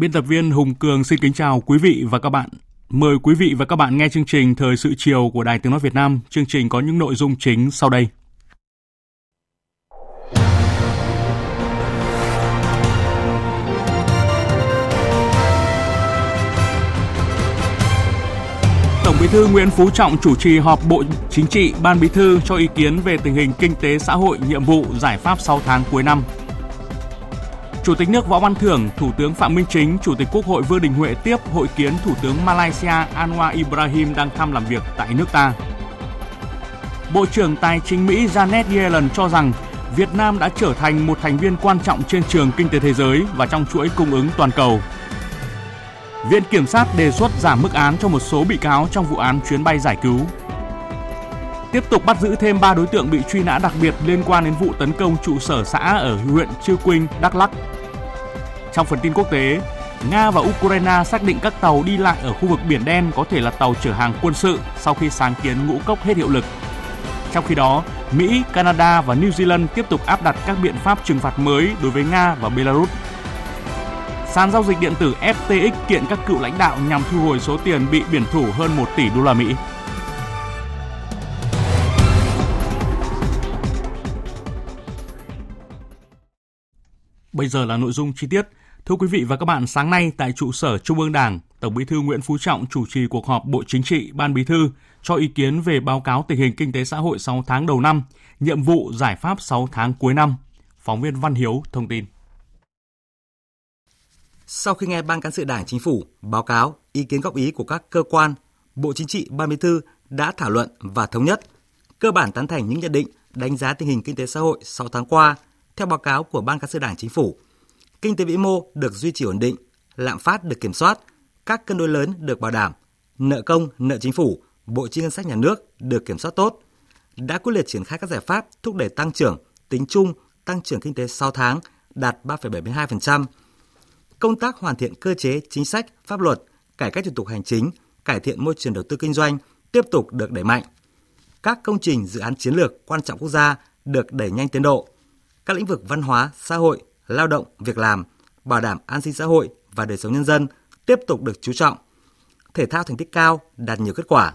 Biên tập viên Hùng Cường xin kính chào quý vị và các bạn. Mời quý vị và các bạn nghe chương trình Thời sự chiều của Đài Tiếng Nói Việt Nam. Chương trình có những nội dung chính sau đây. Tổng Bí thư Nguyễn Phú Trọng chủ trì họp Bộ Chính trị, Ban Bí thư cho ý kiến về tình hình kinh tế xã hội, nhiệm vụ, giải pháp 6 tháng cuối năm Chủ tịch nước Võ Văn Thưởng, Thủ tướng Phạm Minh Chính, Chủ tịch Quốc hội Vương Đình Huệ tiếp hội kiến Thủ tướng Malaysia Anwar Ibrahim đang thăm làm việc tại nước ta. Bộ trưởng Tài chính Mỹ Janet Yellen cho rằng Việt Nam đã trở thành một thành viên quan trọng trên trường kinh tế thế giới và trong chuỗi cung ứng toàn cầu. Viện Kiểm sát đề xuất giảm mức án cho một số bị cáo trong vụ án chuyến bay giải cứu. Tiếp tục bắt giữ thêm 3 đối tượng bị truy nã đặc biệt liên quan đến vụ tấn công trụ sở xã ở huyện Chư Quynh, Đắk Lắk. Trong phần tin quốc tế, Nga và Ukraine xác định các tàu đi lại ở khu vực Biển Đen có thể là tàu chở hàng quân sự sau khi sáng kiến ngũ cốc hết hiệu lực. Trong khi đó, Mỹ, Canada và New Zealand tiếp tục áp đặt các biện pháp trừng phạt mới đối với Nga và Belarus. Sàn giao dịch điện tử FTX kiện các cựu lãnh đạo nhằm thu hồi số tiền bị biển thủ hơn 1 tỷ đô la Mỹ. Bây giờ là nội dung chi tiết. Thưa quý vị và các bạn, sáng nay tại trụ sở Trung ương Đảng, Tổng Bí thư Nguyễn Phú Trọng chủ trì cuộc họp Bộ Chính trị, Ban Bí thư cho ý kiến về báo cáo tình hình kinh tế xã hội 6 tháng đầu năm, nhiệm vụ giải pháp 6 tháng cuối năm. Phóng viên Văn Hiếu thông tin. Sau khi nghe Ban cán sự Đảng Chính phủ báo cáo ý kiến góp ý của các cơ quan, Bộ Chính trị, Ban Bí thư đã thảo luận và thống nhất cơ bản tán thành những nhận định đánh giá tình hình kinh tế xã hội 6 tháng qua – theo báo cáo của Ban cán sự Đảng Chính phủ, kinh tế vĩ mô được duy trì ổn định, lạm phát được kiểm soát, các cân đối lớn được bảo đảm, nợ công, nợ chính phủ, bộ chi ngân sách nhà nước được kiểm soát tốt, đã quyết liệt triển khai các giải pháp thúc đẩy tăng trưởng, tính chung tăng trưởng kinh tế 6 tháng đạt 3,72%. Công tác hoàn thiện cơ chế, chính sách, pháp luật, cải cách thủ tục hành chính, cải thiện môi trường đầu tư kinh doanh tiếp tục được đẩy mạnh. Các công trình dự án chiến lược quan trọng quốc gia được đẩy nhanh tiến độ, các lĩnh vực văn hóa, xã hội, lao động, việc làm, bảo đảm an sinh xã hội và đời sống nhân dân tiếp tục được chú trọng. Thể thao thành tích cao, đạt nhiều kết quả.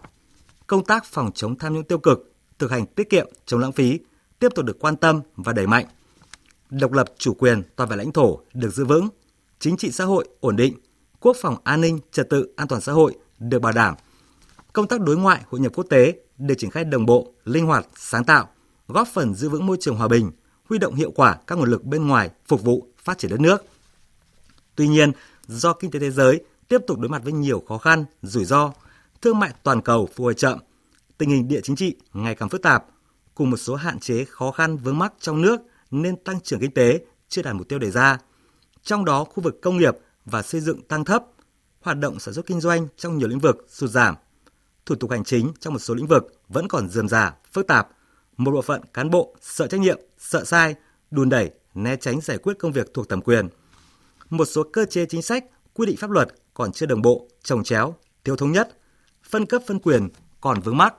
Công tác phòng chống tham nhũng tiêu cực, thực hành tiết kiệm, chống lãng phí tiếp tục được quan tâm và đẩy mạnh. Độc lập, chủ quyền, toàn vẹn lãnh thổ được giữ vững, chính trị xã hội ổn định, quốc phòng an ninh, trật tự, an toàn xã hội được bảo đảm. Công tác đối ngoại, hội nhập quốc tế được triển khai đồng bộ, linh hoạt, sáng tạo, góp phần giữ vững môi trường hòa bình, huy động hiệu quả các nguồn lực bên ngoài phục vụ phát triển đất nước. Tuy nhiên, do kinh tế thế giới tiếp tục đối mặt với nhiều khó khăn, rủi ro, thương mại toàn cầu phục hồi chậm, tình hình địa chính trị ngày càng phức tạp, cùng một số hạn chế khó khăn vướng mắc trong nước nên tăng trưởng kinh tế chưa đạt mục tiêu đề ra. Trong đó, khu vực công nghiệp và xây dựng tăng thấp, hoạt động sản xuất kinh doanh trong nhiều lĩnh vực sụt giảm, thủ tục hành chính trong một số lĩnh vực vẫn còn dườm già phức tạp, một bộ phận cán bộ sợ trách nhiệm, sợ sai, đùn đẩy, né tránh giải quyết công việc thuộc thẩm quyền. Một số cơ chế chính sách, quy định pháp luật còn chưa đồng bộ, trồng chéo, thiếu thống nhất, phân cấp phân quyền còn vướng mắc.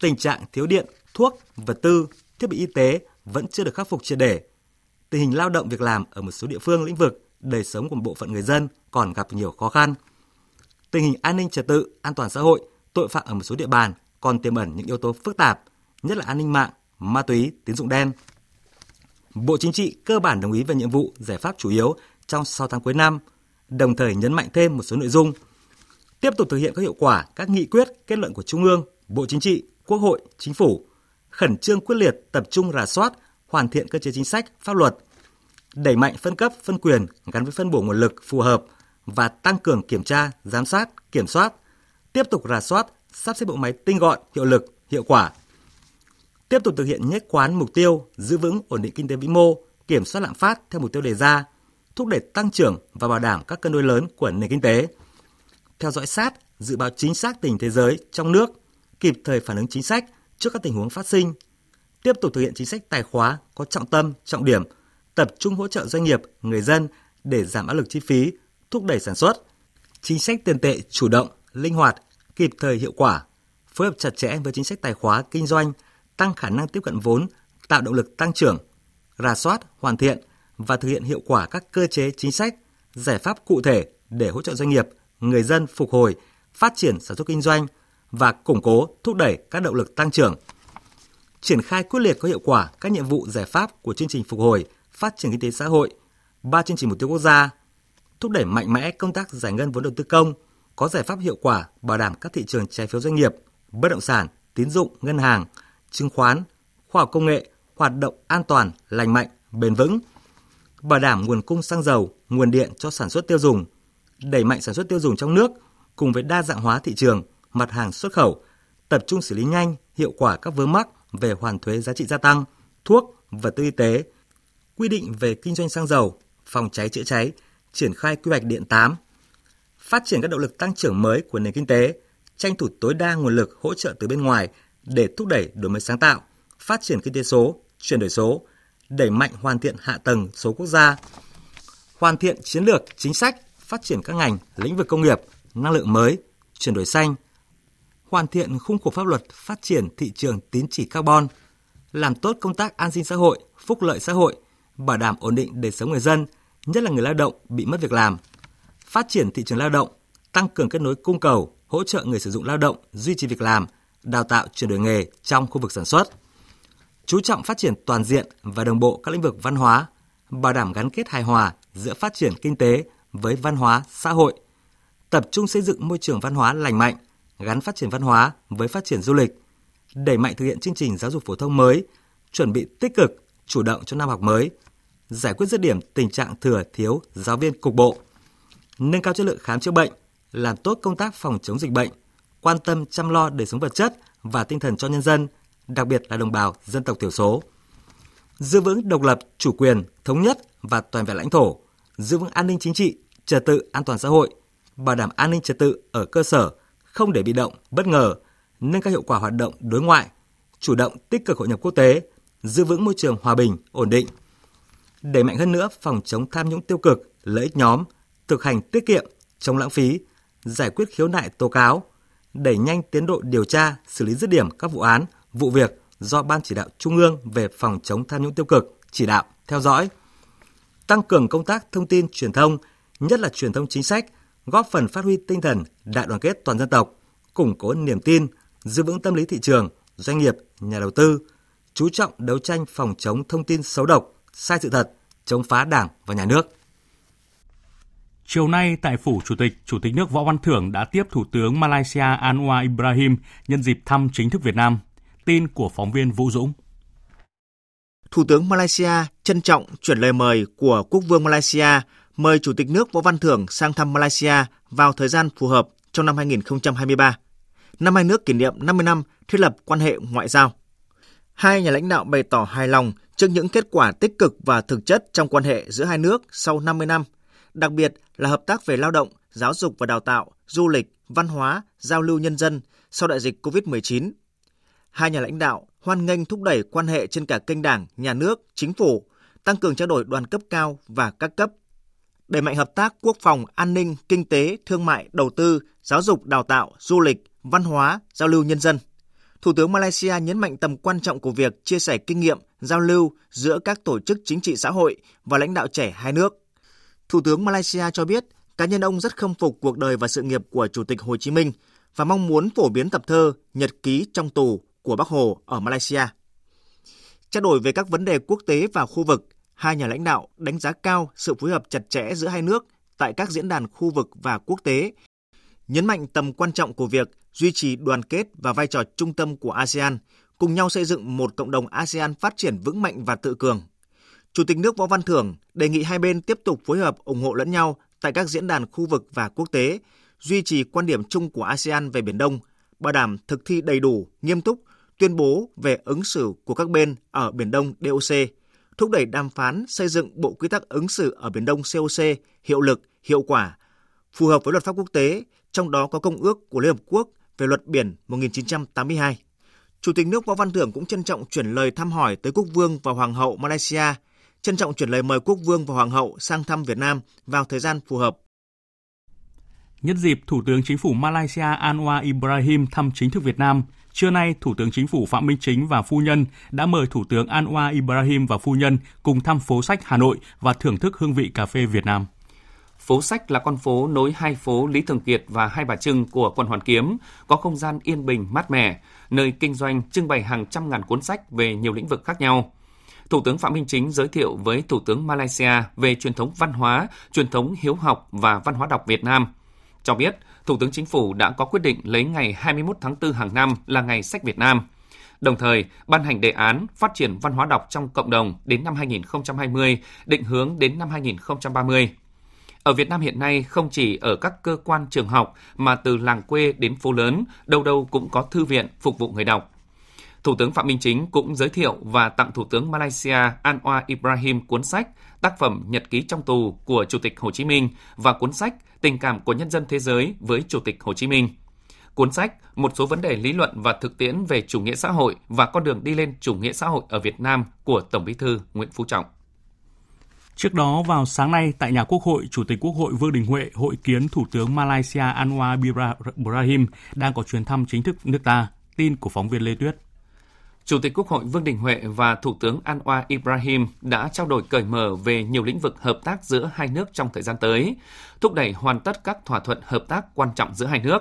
Tình trạng thiếu điện, thuốc, vật tư, thiết bị y tế vẫn chưa được khắc phục triệt để. Tình hình lao động việc làm ở một số địa phương lĩnh vực, đời sống của một bộ phận người dân còn gặp nhiều khó khăn. Tình hình an ninh trật tự, an toàn xã hội, tội phạm ở một số địa bàn còn tiềm ẩn những yếu tố phức tạp, nhất là an ninh mạng, ma túy, tín dụng đen. Bộ Chính trị cơ bản đồng ý về nhiệm vụ, giải pháp chủ yếu trong 6 tháng cuối năm, đồng thời nhấn mạnh thêm một số nội dung. Tiếp tục thực hiện có hiệu quả các nghị quyết, kết luận của Trung ương, Bộ Chính trị, Quốc hội, Chính phủ, khẩn trương quyết liệt tập trung rà soát, hoàn thiện cơ chế chính sách, pháp luật đẩy mạnh phân cấp, phân quyền gắn với phân bổ nguồn lực phù hợp và tăng cường kiểm tra, giám sát, kiểm soát, tiếp tục rà soát, sắp xếp bộ máy tinh gọn, hiệu lực, hiệu quả. Tiếp tục thực hiện nhất quán mục tiêu giữ vững ổn định kinh tế vĩ mô, kiểm soát lạm phát theo mục tiêu đề ra, thúc đẩy tăng trưởng và bảo đảm các cân đối lớn của nền kinh tế. Theo dõi sát, dự báo chính xác tình thế giới, trong nước, kịp thời phản ứng chính sách trước các tình huống phát sinh. Tiếp tục thực hiện chính sách tài khóa có trọng tâm, trọng điểm, tập trung hỗ trợ doanh nghiệp, người dân để giảm áp lực chi phí, thúc đẩy sản xuất. Chính sách tiền tệ chủ động, linh hoạt, kịp thời hiệu quả, phối hợp chặt chẽ với chính sách tài khóa kinh doanh, tăng khả năng tiếp cận vốn, tạo động lực tăng trưởng, rà soát, hoàn thiện và thực hiện hiệu quả các cơ chế chính sách, giải pháp cụ thể để hỗ trợ doanh nghiệp, người dân phục hồi, phát triển sản xuất kinh doanh và củng cố, thúc đẩy các động lực tăng trưởng. Triển khai quyết liệt có hiệu quả các nhiệm vụ giải pháp của chương trình phục hồi, phát triển kinh tế xã hội, ba chương trình mục tiêu quốc gia, thúc đẩy mạnh mẽ công tác giải ngân vốn đầu tư công, có giải pháp hiệu quả bảo đảm các thị trường trái phiếu doanh nghiệp, bất động sản, tín dụng, ngân hàng, chứng khoán, khoa học công nghệ hoạt động an toàn, lành mạnh, bền vững, bảo đảm nguồn cung xăng dầu, nguồn điện cho sản xuất tiêu dùng, đẩy mạnh sản xuất tiêu dùng trong nước cùng với đa dạng hóa thị trường, mặt hàng xuất khẩu, tập trung xử lý nhanh, hiệu quả các vướng mắc về hoàn thuế giá trị gia tăng, thuốc, vật tư y tế, quy định về kinh doanh xăng dầu, phòng cháy chữa cháy, triển khai quy hoạch điện 8, phát triển các động lực tăng trưởng mới của nền kinh tế, tranh thủ tối đa nguồn lực hỗ trợ từ bên ngoài để thúc đẩy đổi mới sáng tạo, phát triển kinh tế số, chuyển đổi số, đẩy mạnh hoàn thiện hạ tầng số quốc gia, hoàn thiện chiến lược, chính sách, phát triển các ngành, lĩnh vực công nghiệp, năng lượng mới, chuyển đổi xanh, hoàn thiện khung khổ pháp luật phát triển thị trường tín chỉ carbon, làm tốt công tác an sinh xã hội, phúc lợi xã hội, bảo đảm ổn định đời sống người dân, nhất là người lao động bị mất việc làm, phát triển thị trường lao động, tăng cường kết nối cung cầu, hỗ trợ người sử dụng lao động duy trì việc làm, đào tạo chuyển đổi nghề trong khu vực sản xuất. Chú trọng phát triển toàn diện và đồng bộ các lĩnh vực văn hóa, bảo đảm gắn kết hài hòa giữa phát triển kinh tế với văn hóa xã hội, tập trung xây dựng môi trường văn hóa lành mạnh, gắn phát triển văn hóa với phát triển du lịch, đẩy mạnh thực hiện chương trình giáo dục phổ thông mới, chuẩn bị tích cực, chủ động cho năm học mới, giải quyết dứt điểm tình trạng thừa thiếu giáo viên cục bộ, nâng cao chất lượng khám chữa bệnh, làm tốt công tác phòng chống dịch bệnh, quan tâm chăm lo đời sống vật chất và tinh thần cho nhân dân, đặc biệt là đồng bào dân tộc thiểu số. Giữ vững độc lập, chủ quyền, thống nhất và toàn vẹn lãnh thổ, giữ vững an ninh chính trị, trật tự an toàn xã hội, bảo đảm an ninh trật tự ở cơ sở, không để bị động, bất ngờ, nâng cao hiệu quả hoạt động đối ngoại, chủ động tích cực hội nhập quốc tế, giữ vững môi trường hòa bình, ổn định. Đẩy mạnh hơn nữa phòng chống tham nhũng tiêu cực, lợi ích nhóm, thực hành tiết kiệm, chống lãng phí, giải quyết khiếu nại tố cáo, đẩy nhanh tiến độ điều tra, xử lý dứt điểm các vụ án, vụ việc do Ban chỉ đạo Trung ương về phòng chống tham nhũng tiêu cực chỉ đạo, theo dõi. Tăng cường công tác thông tin truyền thông, nhất là truyền thông chính sách, góp phần phát huy tinh thần đại đoàn kết toàn dân tộc, củng cố niềm tin, giữ vững tâm lý thị trường, doanh nghiệp, nhà đầu tư, chú trọng đấu tranh phòng chống thông tin xấu độc, sai sự thật, chống phá Đảng và Nhà nước. Chiều nay tại phủ Chủ tịch, Chủ tịch nước Võ Văn Thưởng đã tiếp Thủ tướng Malaysia Anwar Ibrahim nhân dịp thăm chính thức Việt Nam. Tin của phóng viên Vũ Dũng. Thủ tướng Malaysia trân trọng chuyển lời mời của Quốc vương Malaysia mời Chủ tịch nước Võ Văn Thưởng sang thăm Malaysia vào thời gian phù hợp trong năm 2023. Năm hai nước kỷ niệm 50 năm thiết lập quan hệ ngoại giao. Hai nhà lãnh đạo bày tỏ hài lòng trước những kết quả tích cực và thực chất trong quan hệ giữa hai nước sau 50 năm, đặc biệt là hợp tác về lao động, giáo dục và đào tạo, du lịch, văn hóa, giao lưu nhân dân sau đại dịch COVID-19. Hai nhà lãnh đạo hoan nghênh thúc đẩy quan hệ trên cả kênh đảng, nhà nước, chính phủ, tăng cường trao đổi đoàn cấp cao và các cấp, đẩy mạnh hợp tác quốc phòng, an ninh, kinh tế, thương mại, đầu tư, giáo dục, đào tạo, du lịch, văn hóa, giao lưu nhân dân. Thủ tướng Malaysia nhấn mạnh tầm quan trọng của việc chia sẻ kinh nghiệm, giao lưu giữa các tổ chức chính trị xã hội và lãnh đạo trẻ hai nước. Thủ tướng Malaysia cho biết cá nhân ông rất khâm phục cuộc đời và sự nghiệp của Chủ tịch Hồ Chí Minh và mong muốn phổ biến tập thơ Nhật ký trong tù của Bác Hồ ở Malaysia. Trao đổi về các vấn đề quốc tế và khu vực, hai nhà lãnh đạo đánh giá cao sự phối hợp chặt chẽ giữa hai nước tại các diễn đàn khu vực và quốc tế, nhấn mạnh tầm quan trọng của việc duy trì đoàn kết và vai trò trung tâm của ASEAN, cùng nhau xây dựng một cộng đồng ASEAN phát triển vững mạnh và tự cường. Chủ tịch nước Võ Văn Thưởng đề nghị hai bên tiếp tục phối hợp ủng hộ lẫn nhau tại các diễn đàn khu vực và quốc tế, duy trì quan điểm chung của ASEAN về Biển Đông, bảo đảm thực thi đầy đủ, nghiêm túc tuyên bố về ứng xử của các bên ở Biển Đông DOC, thúc đẩy đàm phán xây dựng bộ quy tắc ứng xử ở Biển Đông COC hiệu lực, hiệu quả, phù hợp với luật pháp quốc tế, trong đó có Công ước của Liên Hợp Quốc về luật biển 1982. Chủ tịch nước Võ Văn Thưởng cũng trân trọng chuyển lời thăm hỏi tới Quốc vương và Hoàng hậu Malaysia, trân trọng chuyển lời mời Quốc vương và Hoàng hậu sang thăm Việt Nam vào thời gian phù hợp. Nhân dịp Thủ tướng Chính phủ Malaysia Anwar Ibrahim thăm chính thức Việt Nam, trưa nay Thủ tướng Chính phủ Phạm Minh Chính và phu nhân đã mời Thủ tướng Anwar Ibrahim và phu nhân cùng thăm phố sách Hà Nội và thưởng thức hương vị cà phê Việt Nam. Phố sách là con phố nối hai phố Lý Thường Kiệt và Hai Bà Trưng của quận Hoàn Kiếm, có không gian yên bình, mát mẻ, nơi kinh doanh trưng bày hàng trăm ngàn cuốn sách về nhiều lĩnh vực khác nhau. Thủ tướng Phạm Minh Chính giới thiệu với Thủ tướng Malaysia về truyền thống văn hóa, truyền thống hiếu học và văn hóa đọc Việt Nam. Cho biết, Thủ tướng Chính phủ đã có quyết định lấy ngày 21 tháng 4 hàng năm là ngày sách Việt Nam. Đồng thời, ban hành đề án phát triển văn hóa đọc trong cộng đồng đến năm 2020, định hướng đến năm 2030. Ở Việt Nam hiện nay không chỉ ở các cơ quan trường học mà từ làng quê đến phố lớn, đâu đâu cũng có thư viện phục vụ người đọc. Thủ tướng Phạm Minh Chính cũng giới thiệu và tặng Thủ tướng Malaysia Anwar Ibrahim cuốn sách Tác phẩm Nhật ký trong tù của Chủ tịch Hồ Chí Minh và cuốn sách Tình cảm của nhân dân thế giới với Chủ tịch Hồ Chí Minh. Cuốn sách Một số vấn đề lý luận và thực tiễn về chủ nghĩa xã hội và con đường đi lên chủ nghĩa xã hội ở Việt Nam của Tổng Bí thư Nguyễn Phú Trọng. Trước đó, vào sáng nay tại nhà Quốc hội, Chủ tịch Quốc hội Vương Đình Huệ hội kiến Thủ tướng Malaysia Anwar Ibrahim đang có chuyến thăm chính thức nước ta. Tin của phóng viên Lê Tuyết. Chủ tịch Quốc hội Vương Đình Huệ và Thủ tướng Anwar Ibrahim đã trao đổi cởi mở về nhiều lĩnh vực hợp tác giữa hai nước trong thời gian tới, thúc đẩy hoàn tất các thỏa thuận hợp tác quan trọng giữa hai nước.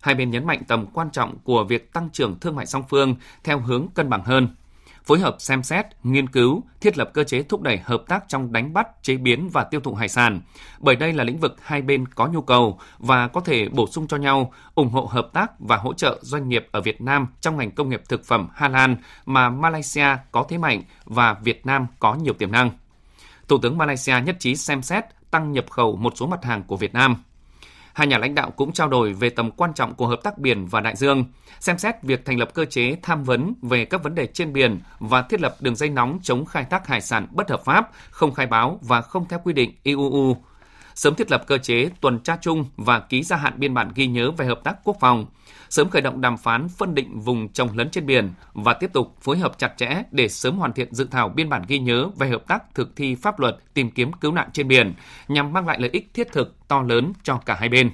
Hai bên nhấn mạnh tầm quan trọng của việc tăng trưởng thương mại song phương theo hướng cân bằng hơn – phối hợp xem xét, nghiên cứu, thiết lập cơ chế thúc đẩy hợp tác trong đánh bắt, chế biến và tiêu thụ hải sản, bởi đây là lĩnh vực hai bên có nhu cầu và có thể bổ sung cho nhau, ủng hộ hợp tác và hỗ trợ doanh nghiệp ở Việt Nam trong ngành công nghiệp thực phẩm Hà Lan mà Malaysia có thế mạnh và Việt Nam có nhiều tiềm năng. Thủ tướng Malaysia nhất trí xem xét tăng nhập khẩu một số mặt hàng của Việt Nam – Hai nhà lãnh đạo cũng trao đổi về tầm quan trọng của hợp tác biển và đại dương, xem xét việc thành lập cơ chế tham vấn về các vấn đề trên biển và thiết lập đường dây nóng chống khai thác hải sản bất hợp pháp, không khai báo và không theo quy định IUU sớm thiết lập cơ chế tuần tra chung và ký gia hạn biên bản ghi nhớ về hợp tác quốc phòng, sớm khởi động đàm phán phân định vùng trồng lấn trên biển và tiếp tục phối hợp chặt chẽ để sớm hoàn thiện dự thảo biên bản ghi nhớ về hợp tác thực thi pháp luật tìm kiếm cứu nạn trên biển nhằm mang lại lợi ích thiết thực to lớn cho cả hai bên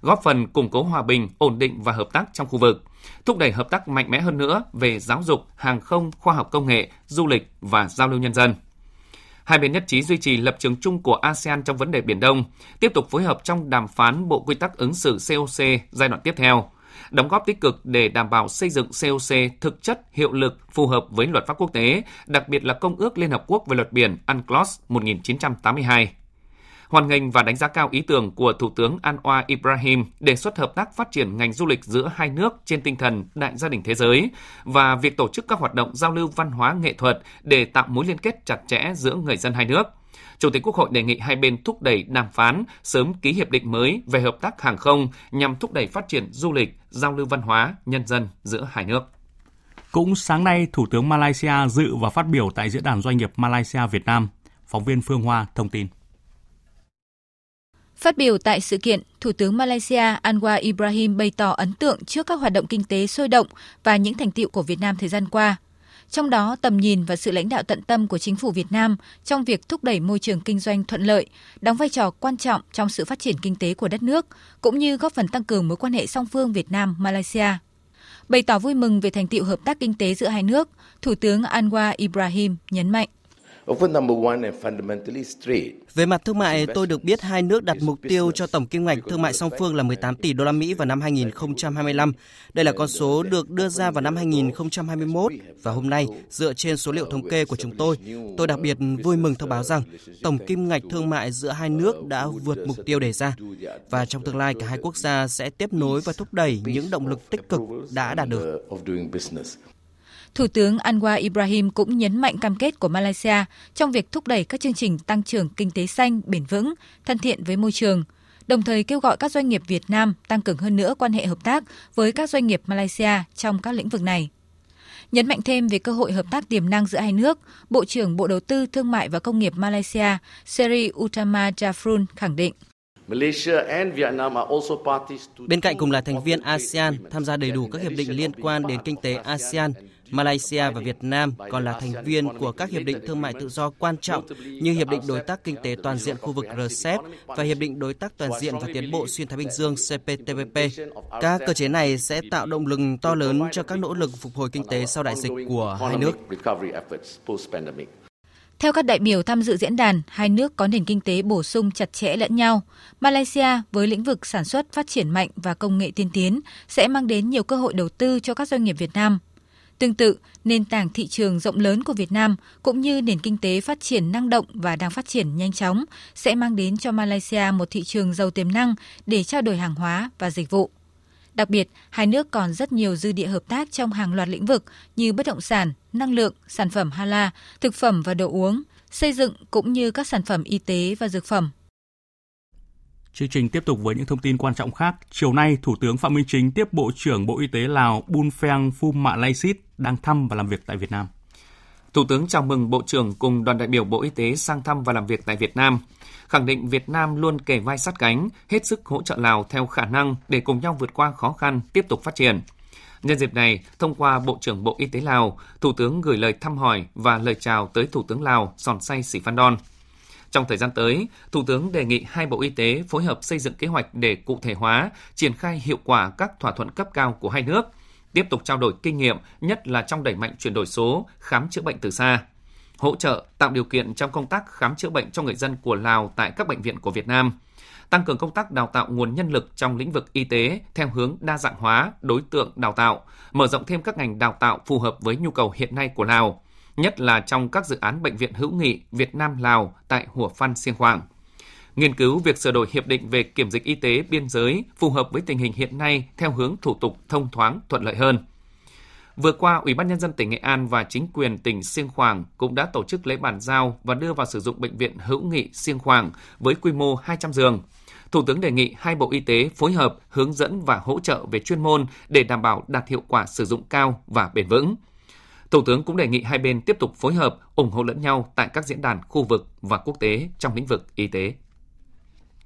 góp phần củng cố hòa bình, ổn định và hợp tác trong khu vực, thúc đẩy hợp tác mạnh mẽ hơn nữa về giáo dục, hàng không, khoa học công nghệ, du lịch và giao lưu nhân dân. Hai bên nhất trí duy trì lập trường chung của ASEAN trong vấn đề Biển Đông, tiếp tục phối hợp trong đàm phán Bộ Quy tắc ứng xử COC giai đoạn tiếp theo, đóng góp tích cực để đảm bảo xây dựng COC thực chất, hiệu lực, phù hợp với luật pháp quốc tế, đặc biệt là Công ước Liên Hợp Quốc về luật biển UNCLOS 1982 hoan nghênh và đánh giá cao ý tưởng của Thủ tướng Anwar Ibrahim đề xuất hợp tác phát triển ngành du lịch giữa hai nước trên tinh thần đại gia đình thế giới và việc tổ chức các hoạt động giao lưu văn hóa nghệ thuật để tạo mối liên kết chặt chẽ giữa người dân hai nước. Chủ tịch Quốc hội đề nghị hai bên thúc đẩy đàm phán, sớm ký hiệp định mới về hợp tác hàng không nhằm thúc đẩy phát triển du lịch, giao lưu văn hóa, nhân dân giữa hai nước. Cũng sáng nay, Thủ tướng Malaysia dự và phát biểu tại Diễn đàn Doanh nghiệp Malaysia Việt Nam. Phóng viên Phương Hoa thông tin. Phát biểu tại sự kiện, Thủ tướng Malaysia Anwar Ibrahim bày tỏ ấn tượng trước các hoạt động kinh tế sôi động và những thành tiệu của Việt Nam thời gian qua. Trong đó, tầm nhìn và sự lãnh đạo tận tâm của chính phủ Việt Nam trong việc thúc đẩy môi trường kinh doanh thuận lợi, đóng vai trò quan trọng trong sự phát triển kinh tế của đất nước, cũng như góp phần tăng cường mối quan hệ song phương Việt Nam-Malaysia. Bày tỏ vui mừng về thành tiệu hợp tác kinh tế giữa hai nước, Thủ tướng Anwar Ibrahim nhấn mạnh. Về mặt thương mại, tôi được biết hai nước đặt mục tiêu cho tổng kim ngạch thương mại song phương là 18 tỷ đô la Mỹ vào năm 2025. Đây là con số được đưa ra vào năm 2021 và hôm nay dựa trên số liệu thống kê của chúng tôi, tôi đặc biệt vui mừng thông báo rằng tổng kim ngạch thương mại giữa hai nước đã vượt mục tiêu đề ra và trong tương lai cả hai quốc gia sẽ tiếp nối và thúc đẩy những động lực tích cực đã đạt được. Thủ tướng Anwar Ibrahim cũng nhấn mạnh cam kết của Malaysia trong việc thúc đẩy các chương trình tăng trưởng kinh tế xanh, bền vững, thân thiện với môi trường, đồng thời kêu gọi các doanh nghiệp Việt Nam tăng cường hơn nữa quan hệ hợp tác với các doanh nghiệp Malaysia trong các lĩnh vực này. Nhấn mạnh thêm về cơ hội hợp tác tiềm năng giữa hai nước, Bộ trưởng Bộ Đầu tư Thương mại và Công nghiệp Malaysia Seri Utama Jafrun khẳng định. Bên cạnh cùng là thành viên ASEAN, tham gia đầy đủ các hiệp định liên quan đến kinh tế ASEAN, Malaysia và Việt Nam còn là thành viên của các hiệp định thương mại tự do quan trọng như Hiệp định Đối tác Kinh tế Toàn diện khu vực RCEP và Hiệp định Đối tác Toàn diện và Tiến bộ Xuyên Thái Bình Dương CPTPP. Các cơ chế này sẽ tạo động lực to lớn cho các nỗ lực phục hồi kinh tế sau đại dịch của hai nước. Theo các đại biểu tham dự diễn đàn, hai nước có nền kinh tế bổ sung chặt chẽ lẫn nhau. Malaysia với lĩnh vực sản xuất phát triển mạnh và công nghệ tiên tiến sẽ mang đến nhiều cơ hội đầu tư cho các doanh nghiệp Việt Nam. Tương tự, nền tảng thị trường rộng lớn của Việt Nam cũng như nền kinh tế phát triển năng động và đang phát triển nhanh chóng sẽ mang đến cho Malaysia một thị trường giàu tiềm năng để trao đổi hàng hóa và dịch vụ. Đặc biệt, hai nước còn rất nhiều dư địa hợp tác trong hàng loạt lĩnh vực như bất động sản, năng lượng, sản phẩm hala, thực phẩm và đồ uống, xây dựng cũng như các sản phẩm y tế và dược phẩm. Chương trình tiếp tục với những thông tin quan trọng khác. Chiều nay, Thủ tướng Phạm Minh Chính tiếp Bộ trưởng Bộ Y tế Lào Bun Pheng Phum Mạ Lai đang thăm và làm việc tại Việt Nam. Thủ tướng chào mừng Bộ trưởng cùng đoàn đại biểu Bộ Y tế sang thăm và làm việc tại Việt Nam, khẳng định Việt Nam luôn kề vai sát cánh, hết sức hỗ trợ Lào theo khả năng để cùng nhau vượt qua khó khăn, tiếp tục phát triển. Nhân dịp này, thông qua Bộ trưởng Bộ Y tế Lào, Thủ tướng gửi lời thăm hỏi và lời chào tới Thủ tướng Lào Sòn Say Sĩ Phan Đon – trong thời gian tới, Thủ tướng đề nghị hai bộ y tế phối hợp xây dựng kế hoạch để cụ thể hóa, triển khai hiệu quả các thỏa thuận cấp cao của hai nước, tiếp tục trao đổi kinh nghiệm, nhất là trong đẩy mạnh chuyển đổi số, khám chữa bệnh từ xa, hỗ trợ tạo điều kiện trong công tác khám chữa bệnh cho người dân của Lào tại các bệnh viện của Việt Nam, tăng cường công tác đào tạo nguồn nhân lực trong lĩnh vực y tế theo hướng đa dạng hóa đối tượng đào tạo, mở rộng thêm các ngành đào tạo phù hợp với nhu cầu hiện nay của Lào, nhất là trong các dự án bệnh viện hữu nghị Việt Nam Lào tại Hủa Phan Siêng Khoảng. Nghiên cứu việc sửa đổi hiệp định về kiểm dịch y tế biên giới phù hợp với tình hình hiện nay theo hướng thủ tục thông thoáng thuận lợi hơn. Vừa qua, Ủy ban nhân dân tỉnh Nghệ An và chính quyền tỉnh Siêng Khoảng cũng đã tổ chức lễ bàn giao và đưa vào sử dụng bệnh viện hữu nghị Siêng Khoảng với quy mô 200 giường. Thủ tướng đề nghị hai bộ y tế phối hợp, hướng dẫn và hỗ trợ về chuyên môn để đảm bảo đạt hiệu quả sử dụng cao và bền vững. Thủ tướng cũng đề nghị hai bên tiếp tục phối hợp, ủng hộ lẫn nhau tại các diễn đàn khu vực và quốc tế trong lĩnh vực y tế.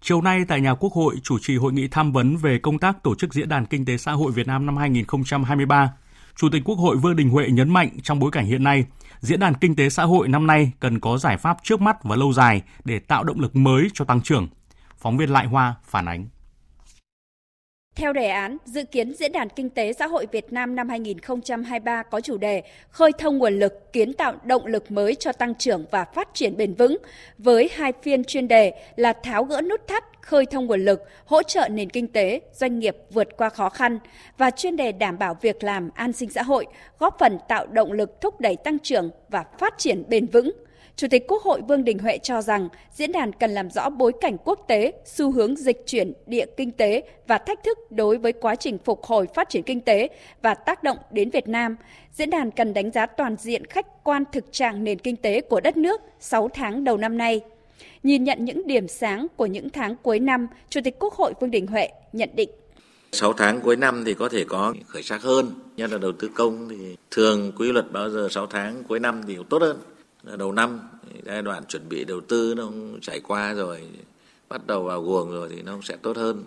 Chiều nay tại nhà Quốc hội chủ trì hội nghị tham vấn về công tác tổ chức Diễn đàn Kinh tế Xã hội Việt Nam năm 2023. Chủ tịch Quốc hội Vương Đình Huệ nhấn mạnh trong bối cảnh hiện nay, Diễn đàn Kinh tế Xã hội năm nay cần có giải pháp trước mắt và lâu dài để tạo động lực mới cho tăng trưởng. Phóng viên Lại Hoa phản ánh. Theo đề án, dự kiến Diễn đàn Kinh tế Xã hội Việt Nam năm 2023 có chủ đề khơi thông nguồn lực, kiến tạo động lực mới cho tăng trưởng và phát triển bền vững, với hai phiên chuyên đề là tháo gỡ nút thắt, khơi thông nguồn lực, hỗ trợ nền kinh tế, doanh nghiệp vượt qua khó khăn và chuyên đề đảm bảo việc làm, an sinh xã hội, góp phần tạo động lực thúc đẩy tăng trưởng và phát triển bền vững. Chủ tịch Quốc hội Vương Đình Huệ cho rằng diễn đàn cần làm rõ bối cảnh quốc tế, xu hướng dịch chuyển địa kinh tế và thách thức đối với quá trình phục hồi phát triển kinh tế và tác động đến Việt Nam. Diễn đàn cần đánh giá toàn diện khách quan thực trạng nền kinh tế của đất nước 6 tháng đầu năm nay. Nhìn nhận những điểm sáng của những tháng cuối năm, Chủ tịch Quốc hội Vương Đình Huệ nhận định 6 tháng cuối năm thì có thể có khởi sắc hơn, nhất là đầu tư công thì thường quy luật bao giờ 6 tháng cuối năm thì tốt hơn đầu năm giai đoạn chuẩn bị đầu tư nó cũng trải qua rồi bắt đầu vào guồng rồi thì nó cũng sẽ tốt hơn.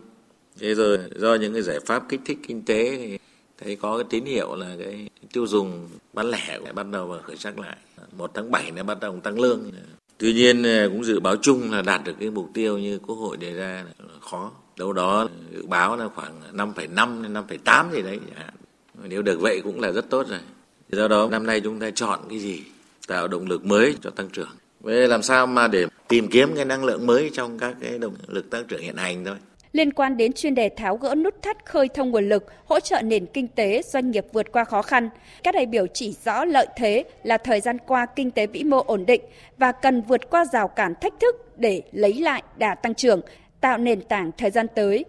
Thế rồi do những cái giải pháp kích thích kinh tế thì thấy có cái tín hiệu là cái tiêu dùng bán lẻ lại bắt đầu vào khởi sắc lại. Một tháng 7 nó bắt đầu tăng lương. Tuy nhiên à, cũng dự báo chung là đạt được cái mục tiêu như quốc hội đề ra là khó. Đâu đó dự báo là khoảng 5,5 đến 5,8 gì đấy nếu được vậy cũng là rất tốt rồi. Do đó năm nay chúng ta chọn cái gì? Tạo động lực mới cho tăng trưởng. Vậy làm sao mà để tìm kiếm cái năng lượng mới trong các cái động lực tăng trưởng hiện hành thôi. Liên quan đến chuyên đề tháo gỡ nút thắt khơi thông nguồn lực, hỗ trợ nền kinh tế doanh nghiệp vượt qua khó khăn, các đại biểu chỉ rõ lợi thế là thời gian qua kinh tế vĩ mô ổn định và cần vượt qua rào cản thách thức để lấy lại đà tăng trưởng, tạo nền tảng thời gian tới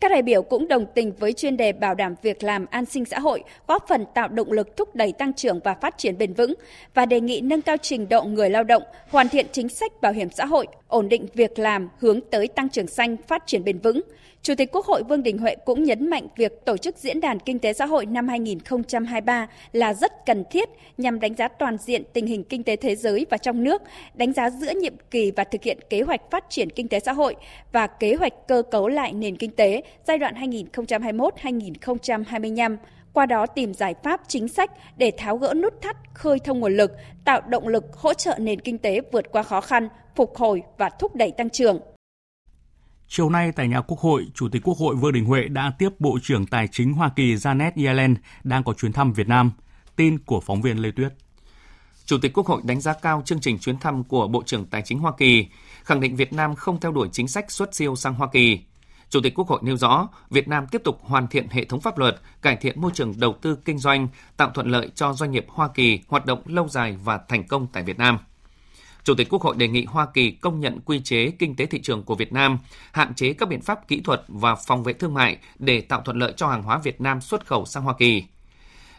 các đại biểu cũng đồng tình với chuyên đề bảo đảm việc làm an sinh xã hội, góp phần tạo động lực thúc đẩy tăng trưởng và phát triển bền vững và đề nghị nâng cao trình độ người lao động, hoàn thiện chính sách bảo hiểm xã hội, ổn định việc làm hướng tới tăng trưởng xanh, phát triển bền vững. Chủ tịch Quốc hội Vương Đình Huệ cũng nhấn mạnh việc tổ chức Diễn đàn Kinh tế xã hội năm 2023 là rất cần thiết nhằm đánh giá toàn diện tình hình kinh tế thế giới và trong nước, đánh giá giữa nhiệm kỳ và thực hiện kế hoạch phát triển kinh tế xã hội và kế hoạch cơ cấu lại nền kinh tế giai đoạn 2021-2025 qua đó tìm giải pháp chính sách để tháo gỡ nút thắt, khơi thông nguồn lực, tạo động lực hỗ trợ nền kinh tế vượt qua khó khăn, phục hồi và thúc đẩy tăng trưởng. Chiều nay tại nhà Quốc hội, Chủ tịch Quốc hội Vương Đình Huệ đã tiếp Bộ trưởng Tài chính Hoa Kỳ Janet Yellen đang có chuyến thăm Việt Nam. Tin của phóng viên Lê Tuyết. Chủ tịch Quốc hội đánh giá cao chương trình chuyến thăm của Bộ trưởng Tài chính Hoa Kỳ, khẳng định Việt Nam không theo đuổi chính sách xuất siêu sang Hoa Kỳ. Chủ tịch Quốc hội nêu rõ, Việt Nam tiếp tục hoàn thiện hệ thống pháp luật, cải thiện môi trường đầu tư kinh doanh, tạo thuận lợi cho doanh nghiệp Hoa Kỳ hoạt động lâu dài và thành công tại Việt Nam. Chủ tịch Quốc hội đề nghị Hoa Kỳ công nhận quy chế kinh tế thị trường của Việt Nam, hạn chế các biện pháp kỹ thuật và phòng vệ thương mại để tạo thuận lợi cho hàng hóa Việt Nam xuất khẩu sang Hoa Kỳ.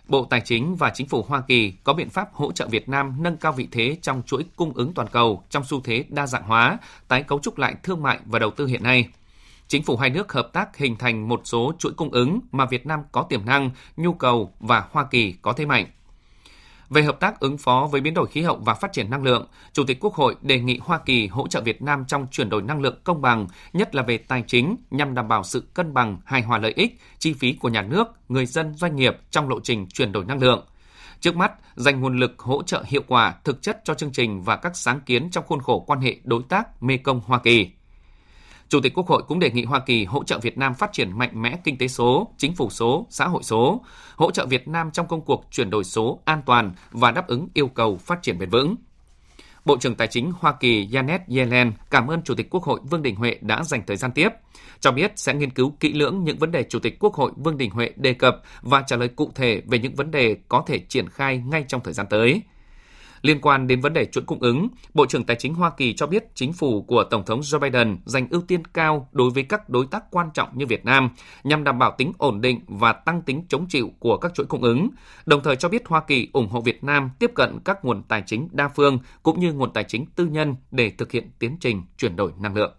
Bộ Tài chính và Chính phủ Hoa Kỳ có biện pháp hỗ trợ Việt Nam nâng cao vị thế trong chuỗi cung ứng toàn cầu trong xu thế đa dạng hóa, tái cấu trúc lại thương mại và đầu tư hiện nay. Chính phủ hai nước hợp tác hình thành một số chuỗi cung ứng mà Việt Nam có tiềm năng, nhu cầu và Hoa Kỳ có thế mạnh. Về hợp tác ứng phó với biến đổi khí hậu và phát triển năng lượng, Chủ tịch Quốc hội đề nghị Hoa Kỳ hỗ trợ Việt Nam trong chuyển đổi năng lượng công bằng, nhất là về tài chính nhằm đảm bảo sự cân bằng, hài hòa lợi ích, chi phí của nhà nước, người dân, doanh nghiệp trong lộ trình chuyển đổi năng lượng. Trước mắt, dành nguồn lực hỗ trợ hiệu quả thực chất cho chương trình và các sáng kiến trong khuôn khổ quan hệ đối tác Mekong Hoa Kỳ. Chủ tịch Quốc hội cũng đề nghị Hoa Kỳ hỗ trợ Việt Nam phát triển mạnh mẽ kinh tế số, chính phủ số, xã hội số, hỗ trợ Việt Nam trong công cuộc chuyển đổi số an toàn và đáp ứng yêu cầu phát triển bền vững. Bộ trưởng Tài chính Hoa Kỳ Janet Yellen cảm ơn Chủ tịch Quốc hội Vương Đình Huệ đã dành thời gian tiếp, cho biết sẽ nghiên cứu kỹ lưỡng những vấn đề Chủ tịch Quốc hội Vương Đình Huệ đề cập và trả lời cụ thể về những vấn đề có thể triển khai ngay trong thời gian tới. Liên quan đến vấn đề chuỗi cung ứng, Bộ trưởng Tài chính Hoa Kỳ cho biết chính phủ của Tổng thống Joe Biden dành ưu tiên cao đối với các đối tác quan trọng như Việt Nam nhằm đảm bảo tính ổn định và tăng tính chống chịu của các chuỗi cung ứng, đồng thời cho biết Hoa Kỳ ủng hộ Việt Nam tiếp cận các nguồn tài chính đa phương cũng như nguồn tài chính tư nhân để thực hiện tiến trình chuyển đổi năng lượng.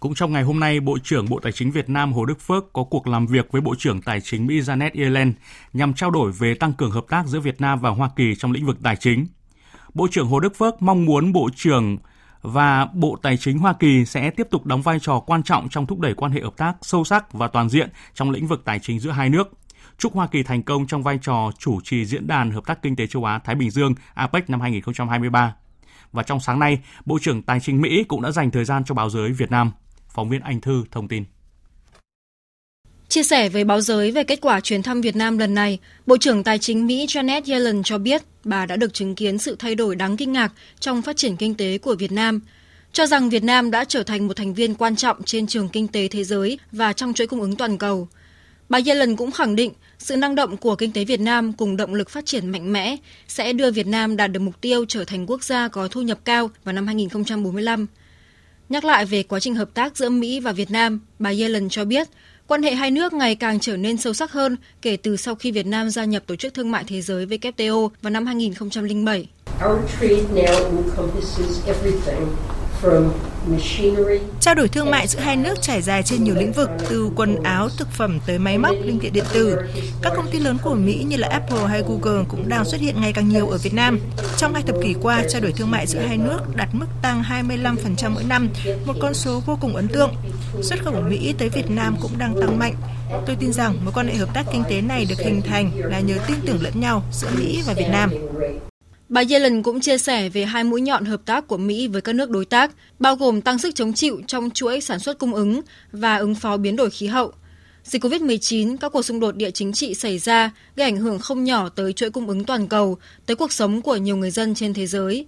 Cũng trong ngày hôm nay, Bộ trưởng Bộ Tài chính Việt Nam Hồ Đức Phước có cuộc làm việc với Bộ trưởng Tài chính Mỹ Janet Yellen nhằm trao đổi về tăng cường hợp tác giữa Việt Nam và Hoa Kỳ trong lĩnh vực tài chính. Bộ trưởng Hồ Đức Phước mong muốn Bộ trưởng và Bộ Tài chính Hoa Kỳ sẽ tiếp tục đóng vai trò quan trọng trong thúc đẩy quan hệ hợp tác sâu sắc và toàn diện trong lĩnh vực tài chính giữa hai nước. Chúc Hoa Kỳ thành công trong vai trò chủ trì diễn đàn hợp tác kinh tế châu Á Thái Bình Dương APEC năm 2023. Và trong sáng nay, Bộ trưởng Tài chính Mỹ cũng đã dành thời gian cho báo giới Việt Nam. Phóng viên Anh Thư thông tin. Chia sẻ với báo giới về kết quả chuyến thăm Việt Nam lần này, Bộ trưởng Tài chính Mỹ Janet Yellen cho biết bà đã được chứng kiến sự thay đổi đáng kinh ngạc trong phát triển kinh tế của Việt Nam, cho rằng Việt Nam đã trở thành một thành viên quan trọng trên trường kinh tế thế giới và trong chuỗi cung ứng toàn cầu. Bà Yellen cũng khẳng định sự năng động của kinh tế Việt Nam cùng động lực phát triển mạnh mẽ sẽ đưa Việt Nam đạt được mục tiêu trở thành quốc gia có thu nhập cao vào năm 2045. Nhắc lại về quá trình hợp tác giữa Mỹ và Việt Nam, bà Yellen cho biết Quan hệ hai nước ngày càng trở nên sâu sắc hơn kể từ sau khi Việt Nam gia nhập Tổ chức Thương mại Thế giới WTO vào năm 2007. Trao đổi thương mại giữa hai nước trải dài trên nhiều lĩnh vực, từ quần áo, thực phẩm tới máy móc, linh kiện điện tử. Các công ty lớn của Mỹ như là Apple hay Google cũng đang xuất hiện ngày càng nhiều ở Việt Nam. Trong hai thập kỷ qua, trao đổi thương mại giữa hai nước đạt mức tăng 25% mỗi năm, một con số vô cùng ấn tượng. Xuất khẩu của Mỹ tới Việt Nam cũng đang tăng mạnh. Tôi tin rằng mối quan hệ hợp tác kinh tế này được hình thành là nhờ tin tưởng lẫn nhau giữa Mỹ và Việt Nam. Bà Yellen cũng chia sẻ về hai mũi nhọn hợp tác của Mỹ với các nước đối tác, bao gồm tăng sức chống chịu trong chuỗi sản xuất cung ứng và ứng phó biến đổi khí hậu. Dịch COVID-19, các cuộc xung đột địa chính trị xảy ra gây ảnh hưởng không nhỏ tới chuỗi cung ứng toàn cầu, tới cuộc sống của nhiều người dân trên thế giới.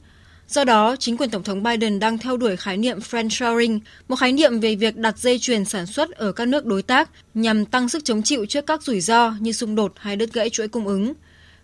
Do đó, chính quyền Tổng thống Biden đang theo đuổi khái niệm friendshoring, một khái niệm về việc đặt dây chuyền sản xuất ở các nước đối tác nhằm tăng sức chống chịu trước các rủi ro như xung đột hay đứt gãy chuỗi cung ứng.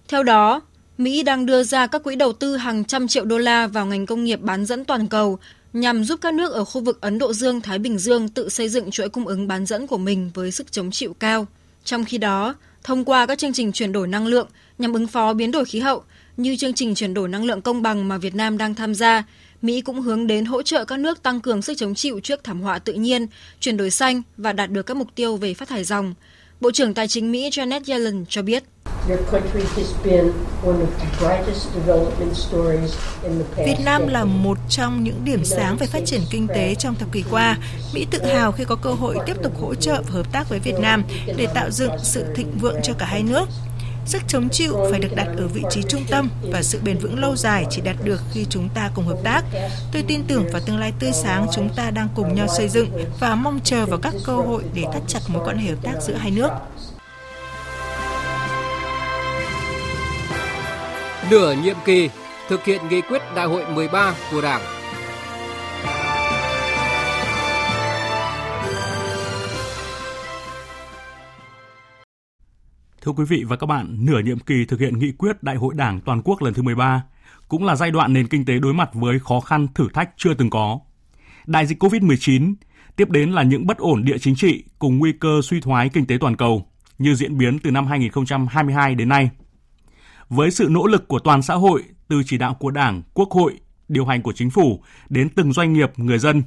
Theo đó, Mỹ đang đưa ra các quỹ đầu tư hàng trăm triệu đô la vào ngành công nghiệp bán dẫn toàn cầu nhằm giúp các nước ở khu vực Ấn Độ Dương-Thái Bình Dương tự xây dựng chuỗi cung ứng bán dẫn của mình với sức chống chịu cao. Trong khi đó, thông qua các chương trình chuyển đổi năng lượng nhằm ứng phó biến đổi khí hậu, như chương trình chuyển đổi năng lượng công bằng mà Việt Nam đang tham gia, Mỹ cũng hướng đến hỗ trợ các nước tăng cường sức chống chịu trước thảm họa tự nhiên, chuyển đổi xanh và đạt được các mục tiêu về phát thải ròng. Bộ trưởng Tài chính Mỹ Janet Yellen cho biết. Việt Nam là một trong những điểm sáng về phát triển kinh tế trong thập kỷ qua. Mỹ tự hào khi có cơ hội tiếp tục hỗ trợ và hợp tác với Việt Nam để tạo dựng sự thịnh vượng cho cả hai nước. Sức chống chịu phải được đặt ở vị trí trung tâm và sự bền vững lâu dài chỉ đạt được khi chúng ta cùng hợp tác. Tôi tin tưởng vào tương lai tươi sáng chúng ta đang cùng nhau xây dựng và mong chờ vào các cơ hội để thắt chặt mối quan hệ hợp tác giữa hai nước. Nửa nhiệm kỳ thực hiện nghị quyết đại hội 13 của Đảng. Thưa quý vị và các bạn, nửa nhiệm kỳ thực hiện nghị quyết Đại hội Đảng toàn quốc lần thứ 13 cũng là giai đoạn nền kinh tế đối mặt với khó khăn thử thách chưa từng có. Đại dịch COVID-19, tiếp đến là những bất ổn địa chính trị cùng nguy cơ suy thoái kinh tế toàn cầu như diễn biến từ năm 2022 đến nay. Với sự nỗ lực của toàn xã hội, từ chỉ đạo của Đảng, Quốc hội, điều hành của chính phủ đến từng doanh nghiệp, người dân,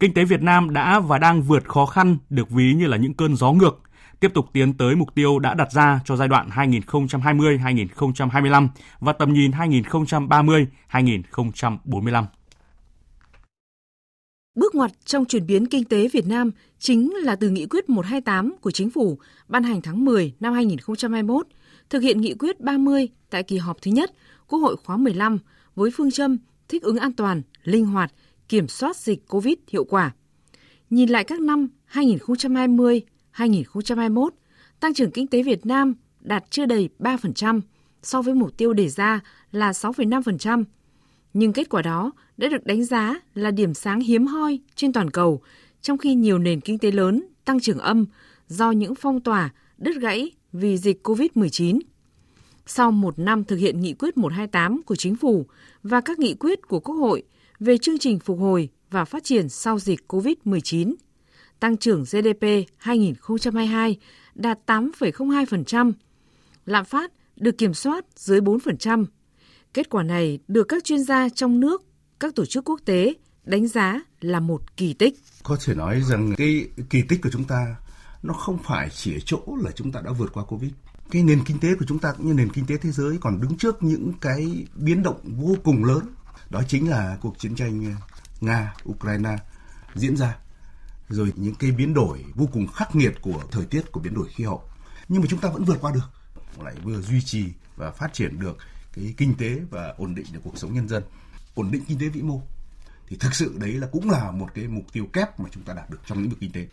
kinh tế Việt Nam đã và đang vượt khó khăn được ví như là những cơn gió ngược, tiếp tục tiến tới mục tiêu đã đặt ra cho giai đoạn 2020-2025 và tầm nhìn 2030-2045. Bước ngoặt trong chuyển biến kinh tế Việt Nam chính là từ nghị quyết 128 của Chính phủ ban hành tháng 10 năm 2021, thực hiện nghị quyết 30 tại kỳ họp thứ nhất Quốc hội khóa 15 với phương châm thích ứng an toàn, linh hoạt, kiểm soát dịch COVID hiệu quả. Nhìn lại các năm 2020, 2021, tăng trưởng kinh tế Việt Nam đạt chưa đầy 3% so với mục tiêu đề ra là 6,5%. Nhưng kết quả đó đã được đánh giá là điểm sáng hiếm hoi trên toàn cầu, trong khi nhiều nền kinh tế lớn tăng trưởng âm do những phong tỏa, đứt gãy vì dịch COVID-19. Sau một năm thực hiện nghị quyết 128 của Chính phủ và các nghị quyết của Quốc hội về chương trình phục hồi và phát triển sau dịch COVID-19, tăng trưởng GDP 2022 đạt 8,02%, lạm phát được kiểm soát dưới 4%. Kết quả này được các chuyên gia trong nước, các tổ chức quốc tế đánh giá là một kỳ tích. Có thể nói rằng cái kỳ tích của chúng ta nó không phải chỉ ở chỗ là chúng ta đã vượt qua Covid. Cái nền kinh tế của chúng ta cũng như nền kinh tế thế giới còn đứng trước những cái biến động vô cùng lớn. Đó chính là cuộc chiến tranh ờ, Nga, Ukraine diễn ra rồi những cái biến đổi vô cùng khắc nghiệt của thời tiết của biến đổi khí hậu nhưng mà chúng ta vẫn vượt qua được lại vừa duy trì và phát triển được cái kinh tế và ổn định được cuộc sống nhân dân ổn định kinh tế vĩ mô thì thực sự đấy là cũng là một cái mục tiêu kép mà chúng ta đạt được trong lĩnh vực kinh tế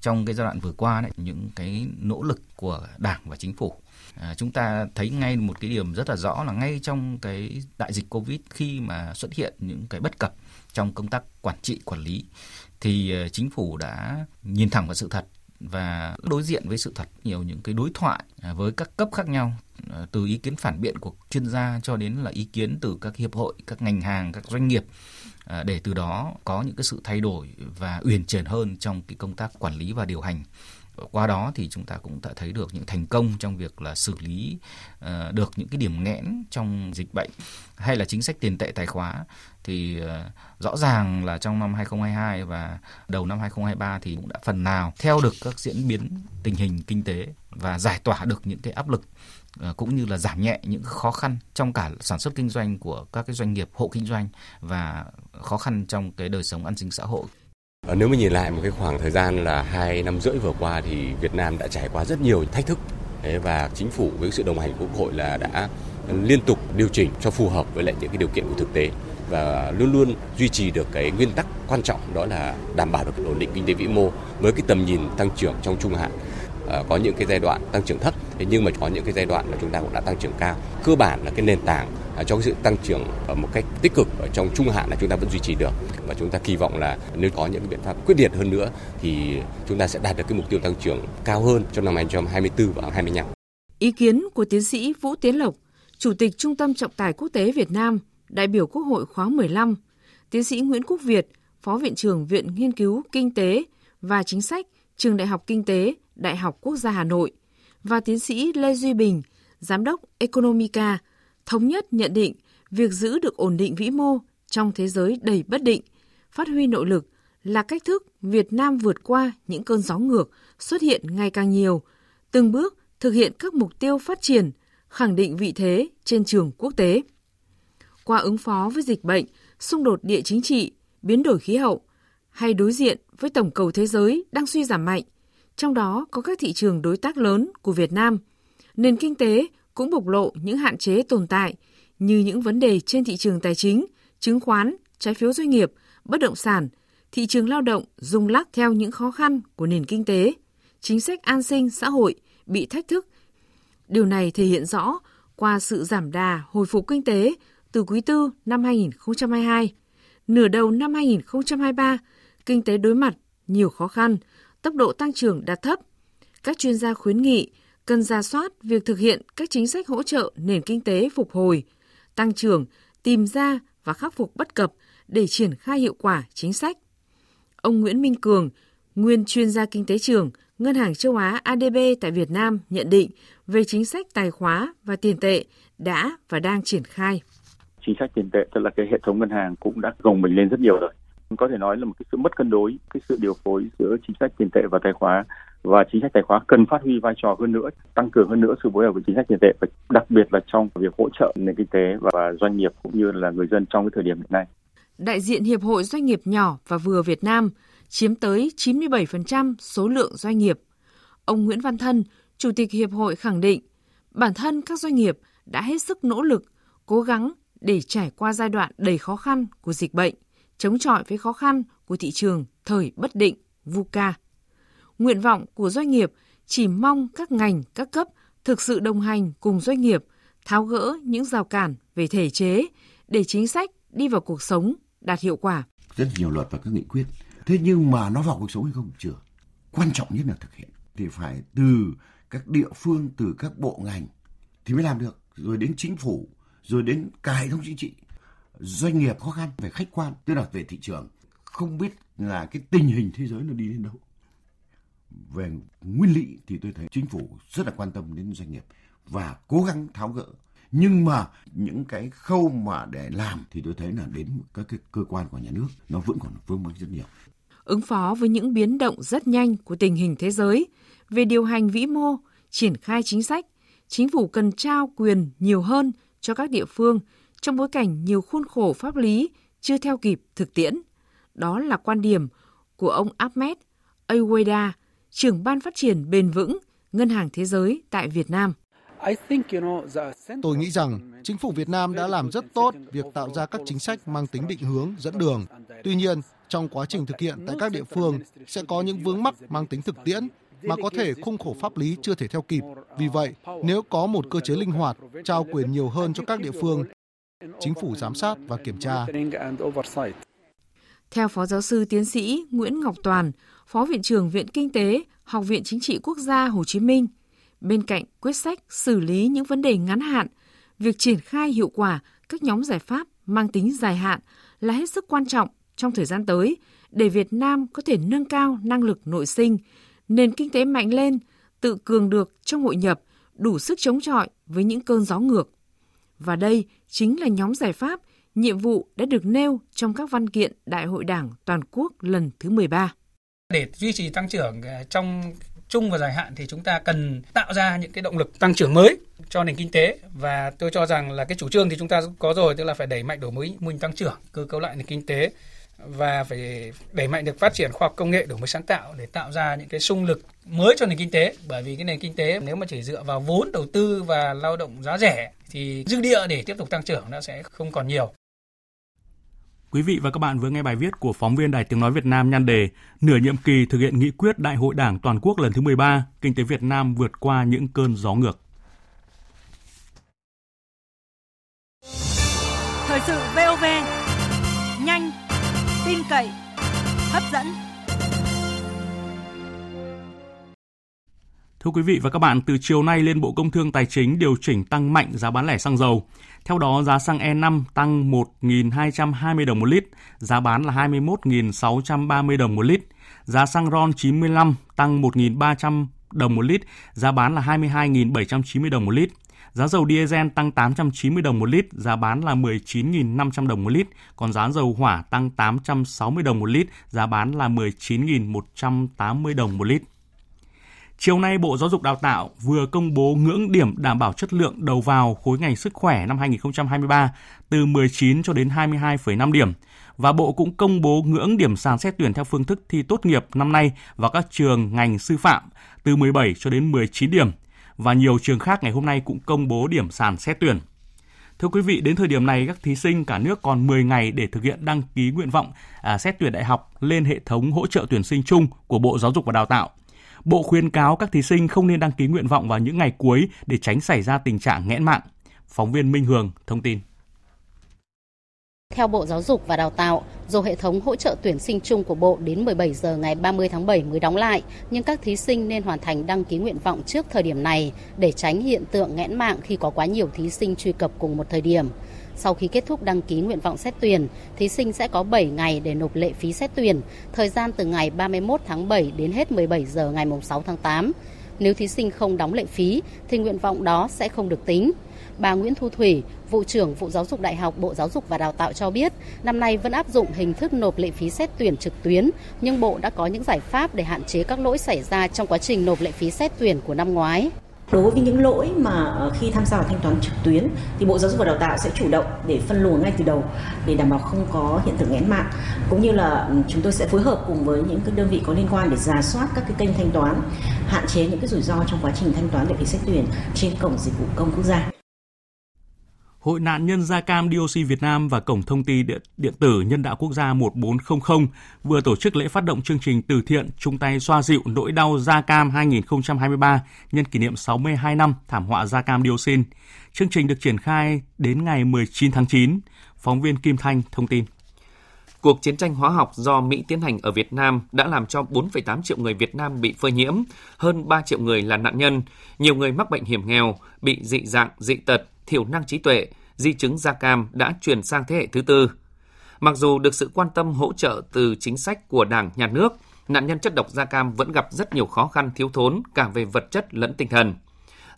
trong cái giai đoạn vừa qua đấy những cái nỗ lực của đảng và chính phủ. À, chúng ta thấy ngay một cái điểm rất là rõ là ngay trong cái đại dịch covid khi mà xuất hiện những cái bất cập trong công tác quản trị quản lý thì ờ, chính phủ đã nhìn thẳng vào sự thật và đối diện với sự thật nhiều những cái đối thoại à, với các cấp khác nhau Ờ, từ ý kiến phản biện của chuyên gia cho đến là ý kiến từ các hiệp hội, các ngành hàng, các doanh nghiệp ờ, để từ đó có những cái sự thay đổi và uyển chuyển hơn trong cái công tác quản lý và điều hành. Qua đó thì chúng ta cũng đã thấy được những thành công trong việc là xử lý ờ, được những cái điểm nghẽn trong dịch bệnh hay là chính sách tiền tệ tài khóa. Thì rõ ràng là trong năm 2022 và đầu năm 2023 thì cũng đã phần nào theo được các diễn biến tình hình kinh tế và giải tỏa được những cái áp lực Ờ, cũng như là giảm nhẹ những khó khăn trong cả sản xuất kinh doanh của các cái doanh nghiệp, hộ kinh doanh và khó khăn trong cái đời sống an sinh xã hội. Ờ, nếu mà nhìn lại một cái khoảng thời gian là hai năm rưỡi vừa qua thì Việt Nam đã trải qua rất nhiều thách thức. Và chính phủ với sự đồng hành của Quốc hội là đã liên tục điều chỉnh cho phù hợp với lại những cái điều kiện của thực tế và luôn luôn duy trì được cái nguyên tắc quan trọng đó là đảm bảo được ổn định kinh tế vĩ mô với cái tầm nhìn tăng trưởng trong trung hạn. Ờ, có những cái giai đoạn tăng trưởng thấp thế nhưng mà có những cái giai đoạn mà chúng ta cũng đã tăng trưởng cao cơ bản là cái nền tảng à, cho cái sự tăng trưởng ở một cách tích cực ở trong trung hạn là chúng ta vẫn duy trì được và chúng ta kỳ vọng là nếu có những cái biện pháp quyết liệt hơn nữa thì chúng ta sẽ đạt được cái mục tiêu tăng trưởng cao hơn trong năm 2024 và 2025. Ý kiến của tiến sĩ Vũ Tiến Lộc, Chủ tịch Trung tâm Trọng tài Quốc tế Việt Nam, đại biểu Quốc hội khóa 15, tiến sĩ Nguyễn Quốc Việt, Phó Viện trưởng Viện Nghiên cứu Kinh tế và Chính sách, Trường Đại học Kinh tế, Đại học Quốc gia Hà Nội và tiến sĩ Lê Duy Bình, Giám đốc Economica, thống nhất nhận định việc giữ được ổn định vĩ mô trong thế giới đầy bất định, phát huy nội lực là cách thức Việt Nam vượt qua những cơn gió ngược xuất hiện ngày càng nhiều, từng bước thực hiện các mục tiêu phát triển, khẳng định vị thế trên trường quốc tế. Qua ứng phó với dịch bệnh, xung đột địa chính trị, biến đổi khí hậu hay đối diện với tổng cầu thế giới đang suy giảm mạnh, trong đó có các thị trường đối tác lớn của Việt Nam, nền kinh tế cũng bộc lộ những hạn chế tồn tại như những vấn đề trên thị trường tài chính, chứng khoán, trái phiếu doanh nghiệp, bất động sản, thị trường lao động rung lắc theo những khó khăn của nền kinh tế, chính sách an sinh xã hội bị thách thức. Điều này thể hiện rõ qua sự giảm đà hồi phục kinh tế từ quý tư năm 2022. Nửa đầu năm 2023, kinh tế đối mặt nhiều khó khăn, tốc độ tăng trưởng đạt thấp. Các chuyên gia khuyến nghị cần ra soát việc thực hiện các chính sách hỗ trợ nền kinh tế phục hồi, tăng trưởng, tìm ra và khắc phục bất cập để triển khai hiệu quả chính sách. Ông Nguyễn Minh Cường, nguyên chuyên gia kinh tế trưởng, Ngân hàng châu Á ADB tại Việt Nam nhận định về chính sách tài khóa và tiền tệ đã và đang triển khai. Chính sách tiền tệ tức là cái hệ thống ngân hàng cũng đã gồng mình lên rất nhiều rồi. Có thể nói là một cái sự mất cân đối, cái sự điều phối giữa chính sách tiền tệ và tài khóa và chính sách tài khóa cần phát huy vai trò hơn nữa, tăng cường hơn nữa sự phối hợp với chính sách tiền tệ, và đặc biệt là trong việc hỗ trợ nền kinh tế và doanh nghiệp cũng như là người dân trong cái thời điểm hiện nay. Đại diện Hiệp hội Doanh nghiệp nhỏ và vừa Việt Nam chiếm tới 97% số lượng doanh nghiệp. Ông Nguyễn Văn Thân, Chủ tịch Hiệp hội khẳng định, bản thân các doanh nghiệp đã hết sức nỗ lực, cố gắng để trải qua giai đoạn đầy khó khăn của dịch bệnh, chống chọi với khó khăn của thị trường thời bất định, VUCA. Nguyện vọng của doanh nghiệp chỉ mong các ngành, các cấp thực sự đồng hành cùng doanh nghiệp, tháo gỡ những rào cản về thể chế để chính sách đi vào cuộc sống đạt hiệu quả. Rất nhiều luật và các nghị quyết. Thế nhưng mà nó vào cuộc sống hay không chưa? Quan trọng nhất là thực hiện. Thì phải từ các địa phương, từ các bộ ngành thì mới làm được. Rồi đến chính phủ, rồi đến cả hệ thống chính trị. Doanh nghiệp khó khăn về khách quan, tức là về thị trường. Không biết là cái tình hình thế giới nó đi đến đâu. Về nguyên lý thì tôi thấy chính phủ rất là quan tâm đến doanh nghiệp và cố gắng tháo gỡ nhưng mà những cái khâu mà để làm thì tôi thấy là đến các cái cơ quan của nhà nước nó vẫn còn vướng mắc rất nhiều ứng phó với những biến động rất nhanh của tình hình thế giới về điều hành vĩ mô triển khai chính sách chính phủ cần trao quyền nhiều hơn cho các địa phương trong bối cảnh nhiều khuôn khổ pháp lý chưa theo kịp thực tiễn đó là quan điểm của ông Ahmed Aweda, trưởng ban phát triển bền vững Ngân hàng Thế giới tại Việt Nam. Tôi nghĩ rằng chính phủ Việt Nam đã làm rất tốt việc tạo ra các chính sách mang tính định hướng, dẫn đường. Tuy nhiên, trong quá trình thực hiện tại các địa phương sẽ có những vướng mắc mang tính thực tiễn mà có thể khung khổ pháp lý chưa thể theo kịp. Vì vậy, nếu có một cơ chế linh hoạt, trao quyền nhiều hơn cho các địa phương, chính phủ giám sát và kiểm tra. Theo Phó Giáo sư Tiến sĩ Nguyễn Ngọc Toàn, Phó Viện trưởng Viện Kinh tế, Học viện Chính trị Quốc gia Hồ Chí Minh, Bên cạnh quyết sách xử lý những vấn đề ngắn hạn, việc triển khai hiệu quả các nhóm giải pháp mang tính dài hạn là hết sức quan trọng trong thời gian tới để Việt Nam có thể nâng cao năng lực nội sinh, nền kinh tế mạnh lên, tự cường được trong hội nhập, đủ sức chống chọi với những cơn gió ngược. Và đây chính là nhóm giải pháp, nhiệm vụ đã được nêu trong các văn kiện Đại hội Đảng toàn quốc lần thứ 13. Để duy trì tăng trưởng ờ, trong trung và dài hạn thì chúng ta cần tạo ra những cái động lực tăng trưởng mới cho nền kinh tế và tôi cho rằng là cái chủ trương thì chúng ta có rồi tức là phải đẩy mạnh đổi mới mô hình tăng trưởng cơ cấu lại nền kinh tế và phải đẩy mạnh được phát triển khoa học công nghệ đổi mới sáng tạo để tạo ra những cái sung lực mới cho nền kinh tế bởi vì cái nền kinh tế nếu mà chỉ dựa vào vốn đầu tư và lao động giá rẻ thì dư địa để tiếp tục tăng trưởng nó sẽ không còn nhiều Quý vị và các bạn vừa nghe bài viết của phóng viên Đài Tiếng Nói Việt Nam nhan đề Nửa nhiệm kỳ thực hiện nghị quyết Đại hội Đảng Toàn quốc lần thứ 13, Kinh tế Việt Nam vượt qua những cơn gió ngược. Thời sự VOV, cậy, hấp dẫn. Thưa quý vị và các bạn, từ chiều nay Liên Bộ Công Thương Tài chính điều chỉnh tăng mạnh giá bán lẻ xăng dầu. Theo đó, giá xăng E5 tăng 1.220 đồng một lít, giá bán là 21.630 đồng một lít. Giá xăng RON 95 tăng 1.300 đồng một lít, giá bán là 22.790 đồng một lít. Giá dầu diesel tăng 890 đồng một lít, giá bán là 19.500 đồng một lít, còn giá dầu hỏa tăng 860 đồng một lít, giá bán là 19.180 đồng một lít. Chiều nay, Bộ Giáo dục Đào tạo vừa công bố ngưỡng điểm đảm bảo chất lượng đầu vào khối ngành sức khỏe năm 2023 từ 19 cho đến 22,5 điểm. Và Bộ cũng công bố ngưỡng điểm sàn xét tuyển theo phương thức thi tốt nghiệp năm nay vào các trường ngành sư phạm từ 17 cho đến 19 điểm. Và nhiều trường khác ngày hôm nay cũng công bố điểm sàn xét tuyển. Thưa quý vị, đến thời điểm này các thí sinh cả nước còn 10 ngày để thực hiện đăng ký nguyện vọng à, xét tuyển đại học lên hệ thống hỗ trợ tuyển sinh chung của Bộ Giáo dục và Đào tạo. Bộ khuyên cáo các thí sinh không nên đăng ký nguyện vọng vào những ngày cuối để tránh xảy ra tình trạng nghẽn mạng. Phóng viên Minh Hường thông tin. Theo Bộ Giáo dục và Đào tạo, dù hệ thống hỗ trợ tuyển sinh chung của Bộ đến 17 giờ ngày 30 tháng 7 mới đóng lại, nhưng các thí sinh nên hoàn thành đăng ký nguyện vọng trước thời điểm này để tránh hiện tượng nghẽn mạng khi có quá nhiều thí sinh truy cập cùng một thời điểm. Sau khi kết thúc đăng ký nguyện vọng xét tuyển, thí sinh sẽ có 7 ngày để nộp lệ phí xét tuyển, thời gian từ ngày 31 tháng 7 đến hết 17 giờ ngày 6 tháng 8. Nếu thí sinh không đóng lệ phí thì nguyện vọng đó sẽ không được tính. Bà Nguyễn Thu Thủy, vụ trưởng vụ giáo dục đại học Bộ Giáo dục và Đào tạo cho biết, năm nay vẫn áp dụng hình thức nộp lệ phí xét tuyển trực tuyến, nhưng Bộ đã có những giải pháp để hạn chế các lỗi xảy ra trong quá trình nộp lệ phí xét tuyển của năm ngoái. Đối với những lỗi mà ờ, khi tham gia vào thanh toán trực tuyến thì Bộ Giáo dục và Đào tạo sẽ chủ động để phân luồng ngay từ đầu để đảm bảo không có hiện tượng nghẽn mạng cũng như là ừ, chúng tôi sẽ phối hợp cùng với những cái đơn vị có liên quan để giả soát các cái kênh thanh toán, hạn chế những cái rủi ro trong quá trình thanh toán lệ phí xét tuyển trên cổng dịch vụ công quốc gia. Hội nạn nhân da cam DOC Việt Nam và Cổng thông tin điện, điện tử Nhân đạo Quốc gia 1400 vừa tổ chức lễ phát động chương trình từ thiện chung tay xoa dịu nỗi đau da cam 2023 nhân kỷ niệm 62 năm thảm họa da cam dioxin. Chương trình được triển khai đến ngày 19 tháng 9. Phóng viên Kim Thanh thông tin. Cuộc chiến tranh hóa học do Mỹ tiến hành ở Việt Nam đã làm cho 4,8 triệu người Việt Nam bị phơi nhiễm, hơn 3 triệu người là nạn nhân, nhiều người mắc bệnh hiểm nghèo, bị dị dạng, dị tật, thiểu năng trí tuệ, di chứng da cam đã truyền sang thế hệ thứ tư. Mặc dù được sự quan tâm hỗ trợ từ chính sách của Đảng, Nhà nước, nạn nhân chất độc da cam vẫn gặp rất nhiều khó khăn thiếu thốn cả về vật chất lẫn tinh thần.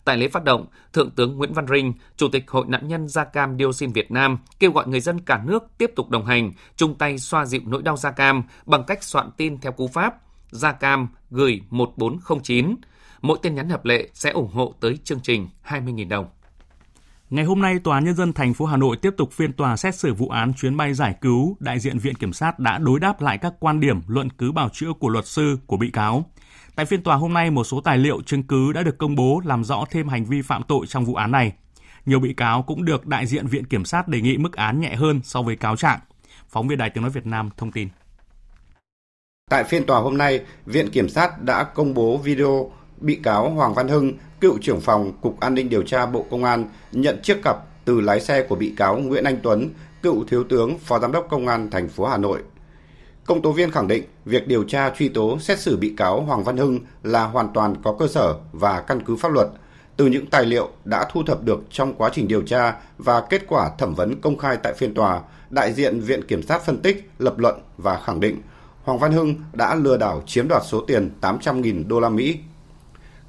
Tại lễ phát động, Thượng tướng Nguyễn Văn Rinh, Chủ tịch Hội nạn nhân da cam dioxin Việt Nam kêu gọi người dân cả nước tiếp tục đồng hành, chung tay xoa dịu nỗi đau da cam bằng cách soạn tin theo cú pháp da cam gửi 1409. Mỗi tin nhắn hợp lệ sẽ ủng hộ tới chương trình 20.000 đồng. Ngày hôm nay, Tòa án Nhân dân thành phố Hà Nội tiếp tục phiên tòa xét xử vụ án chuyến bay giải cứu. Đại diện Viện Kiểm sát đã đối đáp lại các quan điểm luận cứ bảo chữa của luật sư của bị cáo. Tại phiên tòa hôm nay, một số tài liệu chứng cứ đã được công bố làm rõ thêm hành vi phạm tội trong vụ án này. Nhiều bị cáo cũng được đại diện Viện Kiểm sát đề nghị mức án nhẹ hơn so với cáo trạng. Phóng viên Đài Tiếng Nói Việt Nam thông tin. Tại phiên tòa hôm nay, Viện Kiểm sát đã công bố video bị cáo Hoàng Văn Hưng, cựu trưởng phòng Cục An ninh điều tra Bộ Công an, nhận chiếc cặp từ lái xe của bị cáo Nguyễn Anh Tuấn, cựu thiếu tướng Phó Giám đốc Công an thành phố Hà Nội. Công tố viên khẳng định việc điều tra truy tố xét xử bị cáo Hoàng Văn Hưng là hoàn toàn có cơ sở và căn cứ pháp luật từ những tài liệu đã thu thập được trong quá trình điều tra và kết quả thẩm vấn công khai tại phiên tòa, đại diện Viện Kiểm sát phân tích, lập luận và khẳng định Hoàng Văn Hưng đã lừa đảo chiếm đoạt số tiền 800.000 đô la Mỹ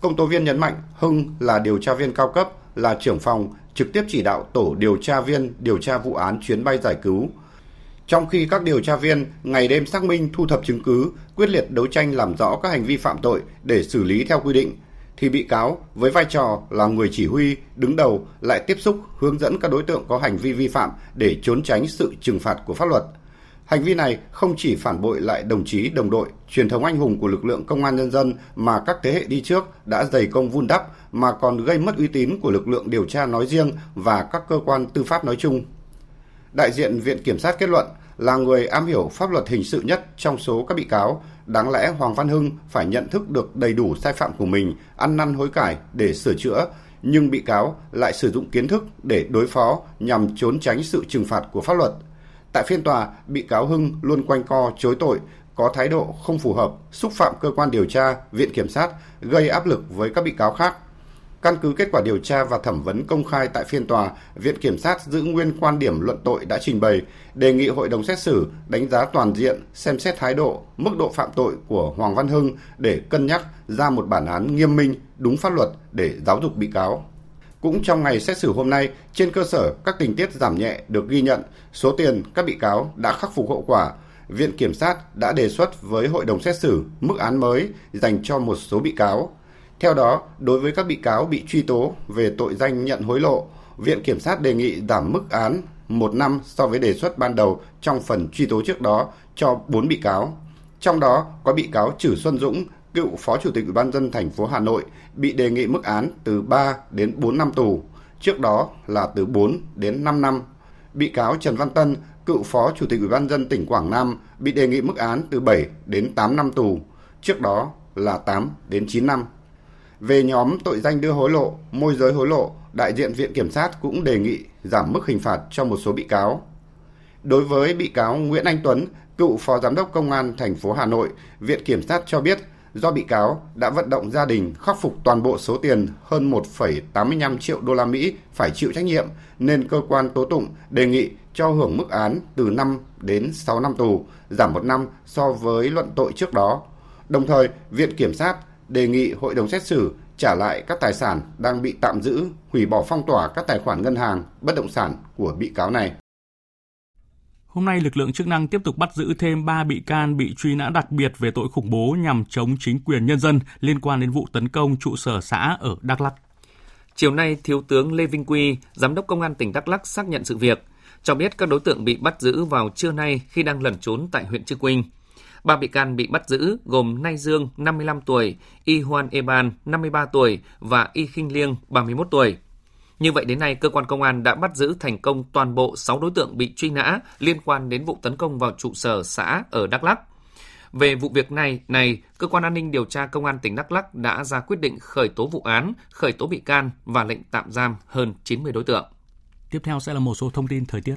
Công tố viên nhấn mạnh Hưng là điều tra viên cao cấp, là trưởng phòng, trực tiếp chỉ đạo tổ điều tra viên điều tra vụ án chuyến bay giải cứu. Trong khi các điều tra viên ngày đêm xác minh thu thập chứng cứ, quyết liệt đấu tranh làm rõ các hành vi phạm tội để xử lý theo quy định, thì bị cáo với vai trò là người chỉ huy, đứng đầu lại tiếp xúc hướng dẫn các đối tượng có hành vi vi phạm để trốn tránh sự trừng phạt của pháp luật – Hành vi này không chỉ phản bội lại đồng chí, đồng đội, truyền thống anh hùng của lực lượng công an nhân dân mà các thế hệ đi trước đã dày công vun đắp mà còn gây mất uy tín của lực lượng điều tra nói riêng và các cơ quan tư pháp nói chung. Đại diện Viện Kiểm sát kết luận là người am hiểu pháp luật hình sự nhất trong số các bị cáo, đáng lẽ Hoàng Văn Hưng phải nhận thức được đầy đủ sai phạm của mình, ăn năn hối cải để sửa chữa, nhưng bị cáo lại sử dụng kiến thức để đối phó nhằm trốn tránh sự trừng phạt của pháp luật – Tại phiên tòa, bị cáo Hưng luôn quanh co chối tội, có thái độ không phù hợp, xúc phạm cơ quan điều tra, viện kiểm sát, gây áp lực với các bị cáo khác. Căn cứ kết quả điều tra và thẩm vấn công khai tại phiên tòa, Viện Kiểm sát giữ nguyên quan điểm luận tội đã trình bày, đề nghị hội đồng xét xử đánh giá toàn diện, xem xét thái độ, mức độ phạm tội của Hoàng Văn Hưng để cân nhắc ra một bản án nghiêm minh, đúng pháp luật để giáo dục bị cáo. Cũng trong ngày xét xử hôm nay, trên cơ sở các tình tiết giảm nhẹ được ghi nhận, số tiền các bị cáo đã khắc phục hậu quả, Viện Kiểm sát đã đề xuất với Hội đồng xét xử mức án mới dành cho một số bị cáo. Theo đó, đối với các bị cáo bị truy tố về tội danh nhận hối lộ, Viện Kiểm sát đề nghị giảm mức án một năm so với đề xuất ban đầu trong phần truy tố trước đó cho 4 bị cáo. Trong đó có bị cáo Trử Xuân Dũng, cựu Phó Chủ tịch Ủy ban dân thành phố Hà Nội bị đề nghị mức án từ 3 đến 4 năm tù, trước đó là từ 4 đến 5 năm. Bị cáo Trần Văn Tân, cựu Phó Chủ tịch Ủy ban dân tỉnh Quảng Nam bị đề nghị mức án từ 7 đến 8 năm tù, trước đó là 8 đến 9 năm. Về nhóm tội danh đưa hối lộ, môi giới hối lộ, đại diện Viện Kiểm sát cũng đề nghị giảm mức hình phạt cho một số bị cáo. Đối với bị cáo Nguyễn Anh Tuấn, cựu Phó Giám đốc Công an thành phố Hà Nội, Viện Kiểm sát cho biết do bị cáo đã vận động gia đình khắc phục toàn bộ số tiền hơn 1,85 triệu đô la Mỹ phải chịu trách nhiệm nên cơ quan tố tụng đề nghị cho hưởng mức án từ 5 đến 6 năm tù, giảm một năm so với luận tội trước đó. Đồng thời, Viện Kiểm sát đề nghị hội đồng xét xử trả lại các tài sản đang bị tạm giữ, hủy bỏ phong tỏa các tài khoản ngân hàng, bất động sản của bị cáo này. Hôm nay, lực lượng chức năng tiếp tục bắt giữ thêm 3 bị can bị truy nã đặc biệt về tội khủng bố nhằm chống chính quyền nhân dân liên quan đến vụ tấn công trụ sở xã ở Đắk Lắk. Chiều nay, Thiếu tướng Lê Vinh Quy, Giám đốc Công an tỉnh Đắk Lắk xác nhận sự việc, cho biết các đối tượng bị bắt giữ vào trưa nay khi đang lẩn trốn tại huyện Chư Quynh. Ba bị can bị bắt giữ gồm Nay Dương, 55 tuổi, Y Hoan Eban, 53 tuổi và Y Khinh Liêng, 31 tuổi. Như vậy đến nay, cơ quan công an đã bắt giữ thành công toàn bộ 6 đối tượng bị truy nã liên quan đến vụ tấn công vào trụ sở xã ở Đắk Lắk. Về vụ việc này, này, cơ quan an ninh điều tra công an tỉnh Đắk Lắk đã ra quyết định khởi tố vụ án, khởi tố bị can và lệnh tạm giam hơn 90 đối tượng. Tiếp theo sẽ là một số thông tin thời tiết.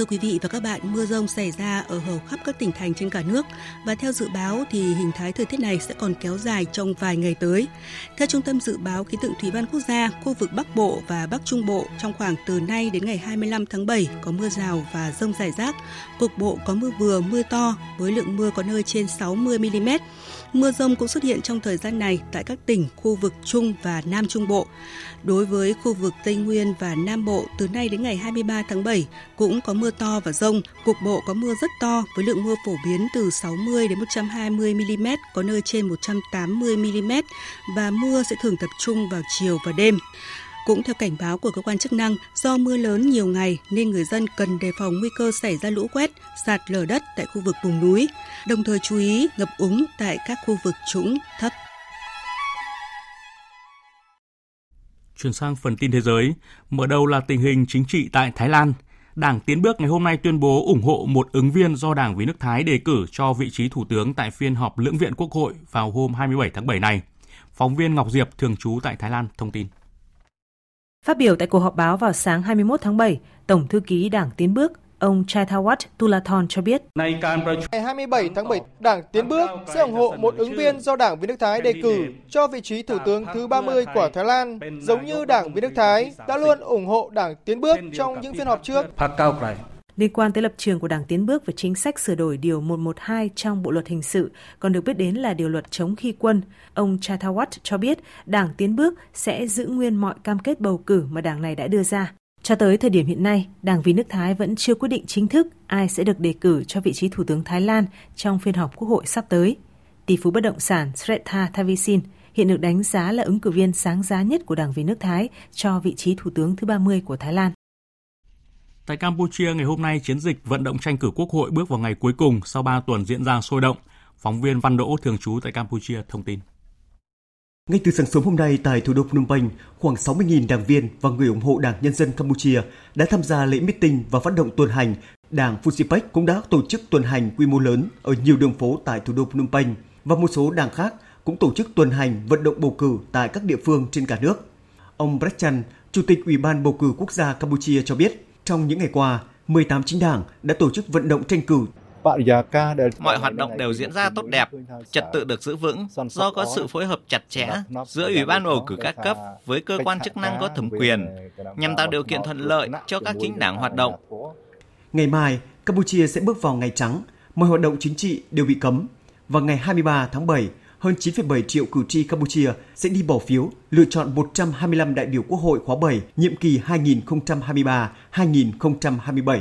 Thưa quý vị và các bạn, mưa rông xảy ra ở hầu khắp các tỉnh thành trên cả nước và theo dự báo thì hình thái thời tiết này sẽ còn kéo dài trong vài ngày tới. Theo Trung tâm Dự báo Khí tượng Thủy văn Quốc gia, khu vực Bắc Bộ và Bắc Trung Bộ trong khoảng từ nay đến ngày 25 tháng 7 có mưa rào và rông rải rác. Cục bộ có mưa vừa, mưa to với lượng mưa có nơi trên 60 mm. Mưa rông cũng xuất hiện trong thời gian này tại các tỉnh khu vực Trung và Nam Trung Bộ. Đối với khu vực Tây Nguyên và Nam Bộ từ nay đến ngày 23 tháng 7 cũng có mưa to và rông, cục bộ có mưa rất to với lượng mưa phổ biến từ 60 đến 120 mm, có nơi trên 180 mm và mưa sẽ thường tập trung vào chiều và đêm. Cũng theo cảnh báo của cơ quan chức năng, do mưa lớn nhiều ngày nên người dân cần đề phòng nguy cơ xảy ra lũ quét, sạt lở đất tại khu vực vùng núi, đồng thời chú ý ngập úng tại các khu vực trũng thấp. Chuyển sang phần tin thế giới, mở đầu là tình hình chính trị tại Thái Lan. Đảng Tiến bước ngày hôm nay tuyên bố ủng hộ một ứng viên do Đảng Vì nước Thái đề cử cho vị trí thủ tướng tại phiên họp lưỡng viện Quốc hội vào hôm 27 tháng 7 này. Phóng viên Ngọc Diệp thường trú tại Thái Lan thông tin. Phát biểu tại cuộc họp báo vào sáng 21 tháng 7, Tổng thư ký Đảng Tiến bước Ông Chaithawat Tulathon cho biết. Ngày 27 tháng 7, Đảng Tiến Bước sẽ ủng hộ một ứng viên do Đảng Việt nước Thái đề cử cho vị trí Thủ tướng thứ 30 của Thái Lan, giống như Đảng Việt nước Thái đã luôn ủng hộ Đảng Tiến Bước trong những phiên họp trước. Liên quan tới lập trường của Đảng Tiến Bước về chính sách sửa đổi Điều 112 trong Bộ Luật Hình sự, còn được biết đến là Điều luật chống khi quân, ông Chaithawat cho biết Đảng Tiến Bước sẽ giữ nguyên mọi cam kết bầu cử mà đảng này đã đưa ra. Cho tới thời điểm hiện nay, Đảng Vì nước Thái vẫn chưa quyết định chính thức ai sẽ được đề cử cho vị trí Thủ tướng Thái Lan trong phiên họp Quốc hội sắp tới. Tỷ phú bất động sản Sretha Thavisin hiện được đánh giá là ứng cử viên sáng giá nhất của Đảng Vì nước Thái cho vị trí Thủ tướng thứ 30 của Thái Lan. Tại Campuchia, ngày hôm nay, chiến dịch vận động tranh cử quốc hội bước vào ngày cuối cùng sau 3 tuần diễn ra sôi động. Phóng viên Văn Đỗ thường trú tại Campuchia thông tin. Ngay từ sáng sớm hôm nay tại thủ đô Phnom Penh, khoảng 60.000 đảng viên và người ủng hộ Đảng Nhân dân Campuchia đã tham gia lễ meeting và phát động tuần hành. Đảng Fusipec cũng đã tổ chức tuần hành quy mô lớn ở nhiều đường phố tại thủ đô Phnom Penh và một số đảng khác cũng tổ chức tuần hành vận động bầu cử tại các địa phương trên cả nước. Ông Brechan, Chủ tịch Ủy ban bầu cử quốc gia Campuchia cho biết, trong những ngày qua, 18 chính đảng đã tổ chức vận động tranh cử Mọi hoạt động đều diễn ra tốt đẹp, trật tự được giữ vững do có sự phối hợp chặt chẽ giữa Ủy ban bầu cử các cấp với cơ quan chức năng có thẩm quyền nhằm tạo điều kiện thuận lợi cho các chính đảng hoạt động. Ngày mai, Campuchia sẽ bước vào ngày trắng, mọi hoạt động chính trị đều bị cấm. Vào ngày 23 tháng 7, hơn 9,7 triệu cử tri Campuchia sẽ đi bỏ phiếu lựa chọn 125 đại biểu Quốc hội khóa 7 nhiệm kỳ 2023-2027.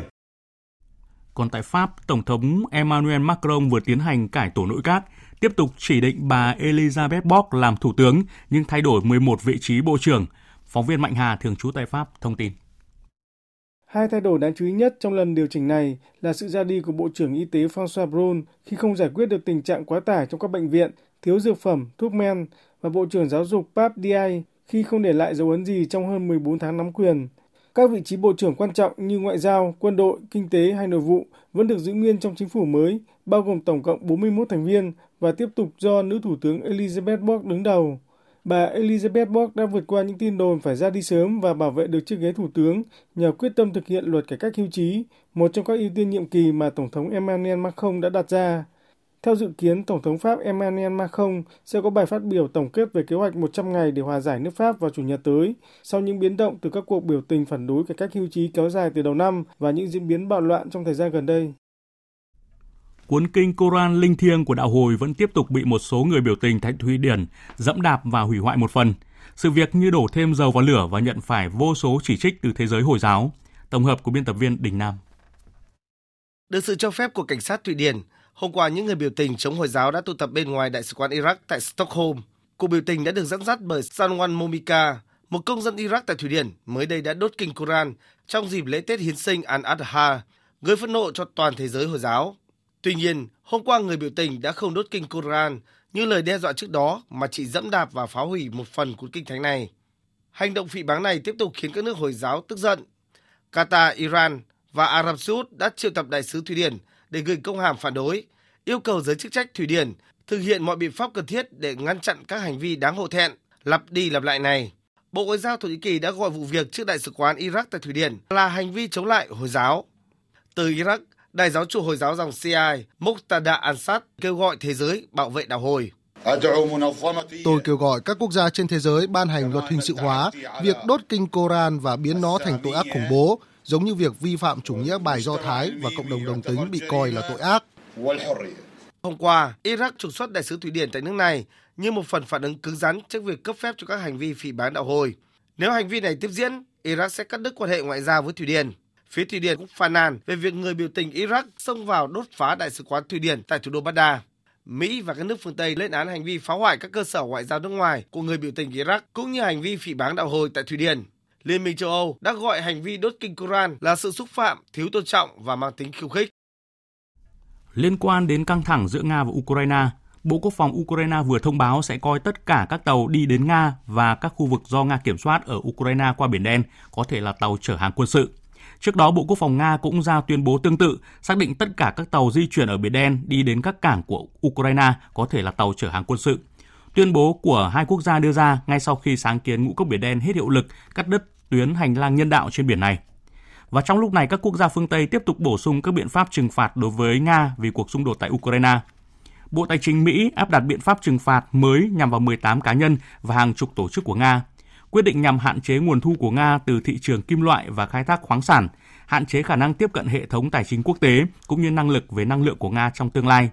Còn tại Pháp, Tổng thống Emmanuel Macron vừa tiến hành cải tổ nội các, tiếp tục chỉ định bà Elizabeth Borg làm thủ tướng nhưng thay đổi 11 vị trí bộ trưởng. Phóng viên Mạnh Hà thường trú tại Pháp thông tin. Hai thay đổi đáng chú ý nhất trong lần điều chỉnh này là sự ra đi của Bộ trưởng Y tế François Braun khi không giải quyết được tình trạng quá tải trong các bệnh viện, thiếu dược phẩm, thuốc men và Bộ trưởng Giáo dục Pap Diai khi không để lại dấu ấn gì trong hơn 14 tháng nắm quyền. Các vị trí bộ trưởng quan trọng như ngoại giao, quân đội, kinh tế hay nội vụ vẫn được giữ nguyên trong chính phủ mới, bao gồm tổng cộng 41 thành viên và tiếp tục do nữ thủ tướng Elizabeth Borg đứng đầu. Bà Elizabeth Borg đã vượt qua những tin đồn phải ra đi sớm và bảo vệ được chiếc ghế thủ tướng nhờ quyết tâm thực hiện luật cải cách hưu trí, một trong các ưu tiên nhiệm kỳ mà Tổng thống Emmanuel Macron đã đặt ra. Theo dự kiến, Tổng thống Pháp Emmanuel Macron sẽ có bài phát biểu tổng kết về kế hoạch 100 ngày để hòa giải nước Pháp vào Chủ nhật tới, sau những biến động từ các cuộc biểu tình phản đối cải cách hưu trí kéo dài từ đầu năm và những diễn biến bạo loạn trong thời gian gần đây. Cuốn kinh Koran linh thiêng của đạo hồi vẫn tiếp tục bị một số người biểu tình tại Thụy Điển dẫm đạp và hủy hoại một phần. Sự việc như đổ thêm dầu vào lửa và nhận phải vô số chỉ trích từ thế giới Hồi giáo. Tổng hợp của biên tập viên Đình Nam. Được sự cho phép của cảnh sát Thụy Điển, hôm qua những người biểu tình chống Hồi giáo đã tụ tập bên ngoài Đại sứ quán Iraq tại Stockholm. Cuộc biểu tình đã được dẫn dắt bởi Sanwan Momika, một công dân Iraq tại Thụy Điển mới đây đã đốt kinh Koran trong dịp lễ Tết Hiến sinh Al-Adha, gây phẫn nộ cho toàn thế giới Hồi giáo. Tuy nhiên, hôm qua người biểu tình đã không đốt kinh Koran như lời đe dọa trước đó mà chỉ dẫm đạp và phá hủy một phần cuốn kinh thánh này. Hành động phỉ báng này tiếp tục khiến các nước Hồi giáo tức giận. Qatar, Iran và Ả Rập Xê Út đã triệu tập đại sứ Thụy Điển để gửi công hàm phản đối, yêu cầu giới chức trách Thụy Điển thực hiện mọi biện pháp cần thiết để ngăn chặn các hành vi đáng hổ thẹn, lặp đi lặp lại này. Bộ Ngoại giao Thổ Nhĩ Kỳ đã gọi vụ việc trước Đại sứ quán Iraq tại Thụy Điển là hành vi chống lại Hồi giáo. Từ Iraq, Đại giáo chủ Hồi giáo dòng Shia Muqtada Ansat kêu gọi thế giới bảo vệ đạo hồi. Tôi kêu gọi các quốc gia trên thế giới ban hành luật hình sự hóa việc đốt kinh Koran và biến nó thành tội ác khủng bố, giống như việc vi phạm chủ nghĩa bài Do Thái và cộng đồng đồng tính bị coi là tội ác. Hôm qua, Iraq trục xuất đại sứ Thụy Điển tại nước này như một phần phản ứng cứng rắn trước việc cấp phép cho các hành vi phỉ báng đạo hồi. Nếu hành vi này tiếp diễn, Iraq sẽ cắt đứt quan hệ ngoại giao với Thụy Điển. Phía Thụy Điển cũng phàn nàn về việc người biểu tình Iraq xông vào đốt phá đại sứ quán Thụy Điển tại thủ đô Baghdad. Mỹ và các nước phương Tây lên án hành vi phá hoại các cơ sở ngoại giao nước ngoài của người biểu tình Iraq cũng như hành vi phỉ báng đạo hồi tại Thụy Điển. Liên minh châu Âu đã gọi hành vi đốt kinh Koran là sự xúc phạm, thiếu tôn trọng và mang tính khiêu khích. Liên quan đến căng thẳng giữa Nga và Ukraine, Bộ Quốc phòng Ukraine vừa thông báo sẽ coi tất cả các tàu đi đến Nga và các khu vực do Nga kiểm soát ở Ukraine qua Biển Đen có thể là tàu chở hàng quân sự. Trước đó, Bộ Quốc phòng Nga cũng ra tuyên bố tương tự, xác định tất cả các tàu di chuyển ở Biển Đen đi đến các cảng của Ukraine có thể là tàu chở hàng quân sự. Tuyên bố của hai quốc gia đưa ra ngay sau khi sáng kiến ngũ cốc Biển Đen hết hiệu lực, cắt đứt tuyến hành lang nhân đạo trên biển này. Và trong lúc này, các quốc gia phương Tây tiếp tục bổ sung các biện pháp trừng phạt đối với Nga vì cuộc xung đột tại Ukraine. Bộ Tài chính Mỹ áp đặt biện pháp trừng phạt mới nhằm vào 18 cá nhân và hàng chục tổ chức của Nga. Quyết định nhằm hạn chế nguồn thu của Nga từ thị trường kim loại và khai thác khoáng sản, hạn chế khả năng tiếp cận hệ thống tài chính quốc tế cũng như năng lực về năng lượng của Nga trong tương lai.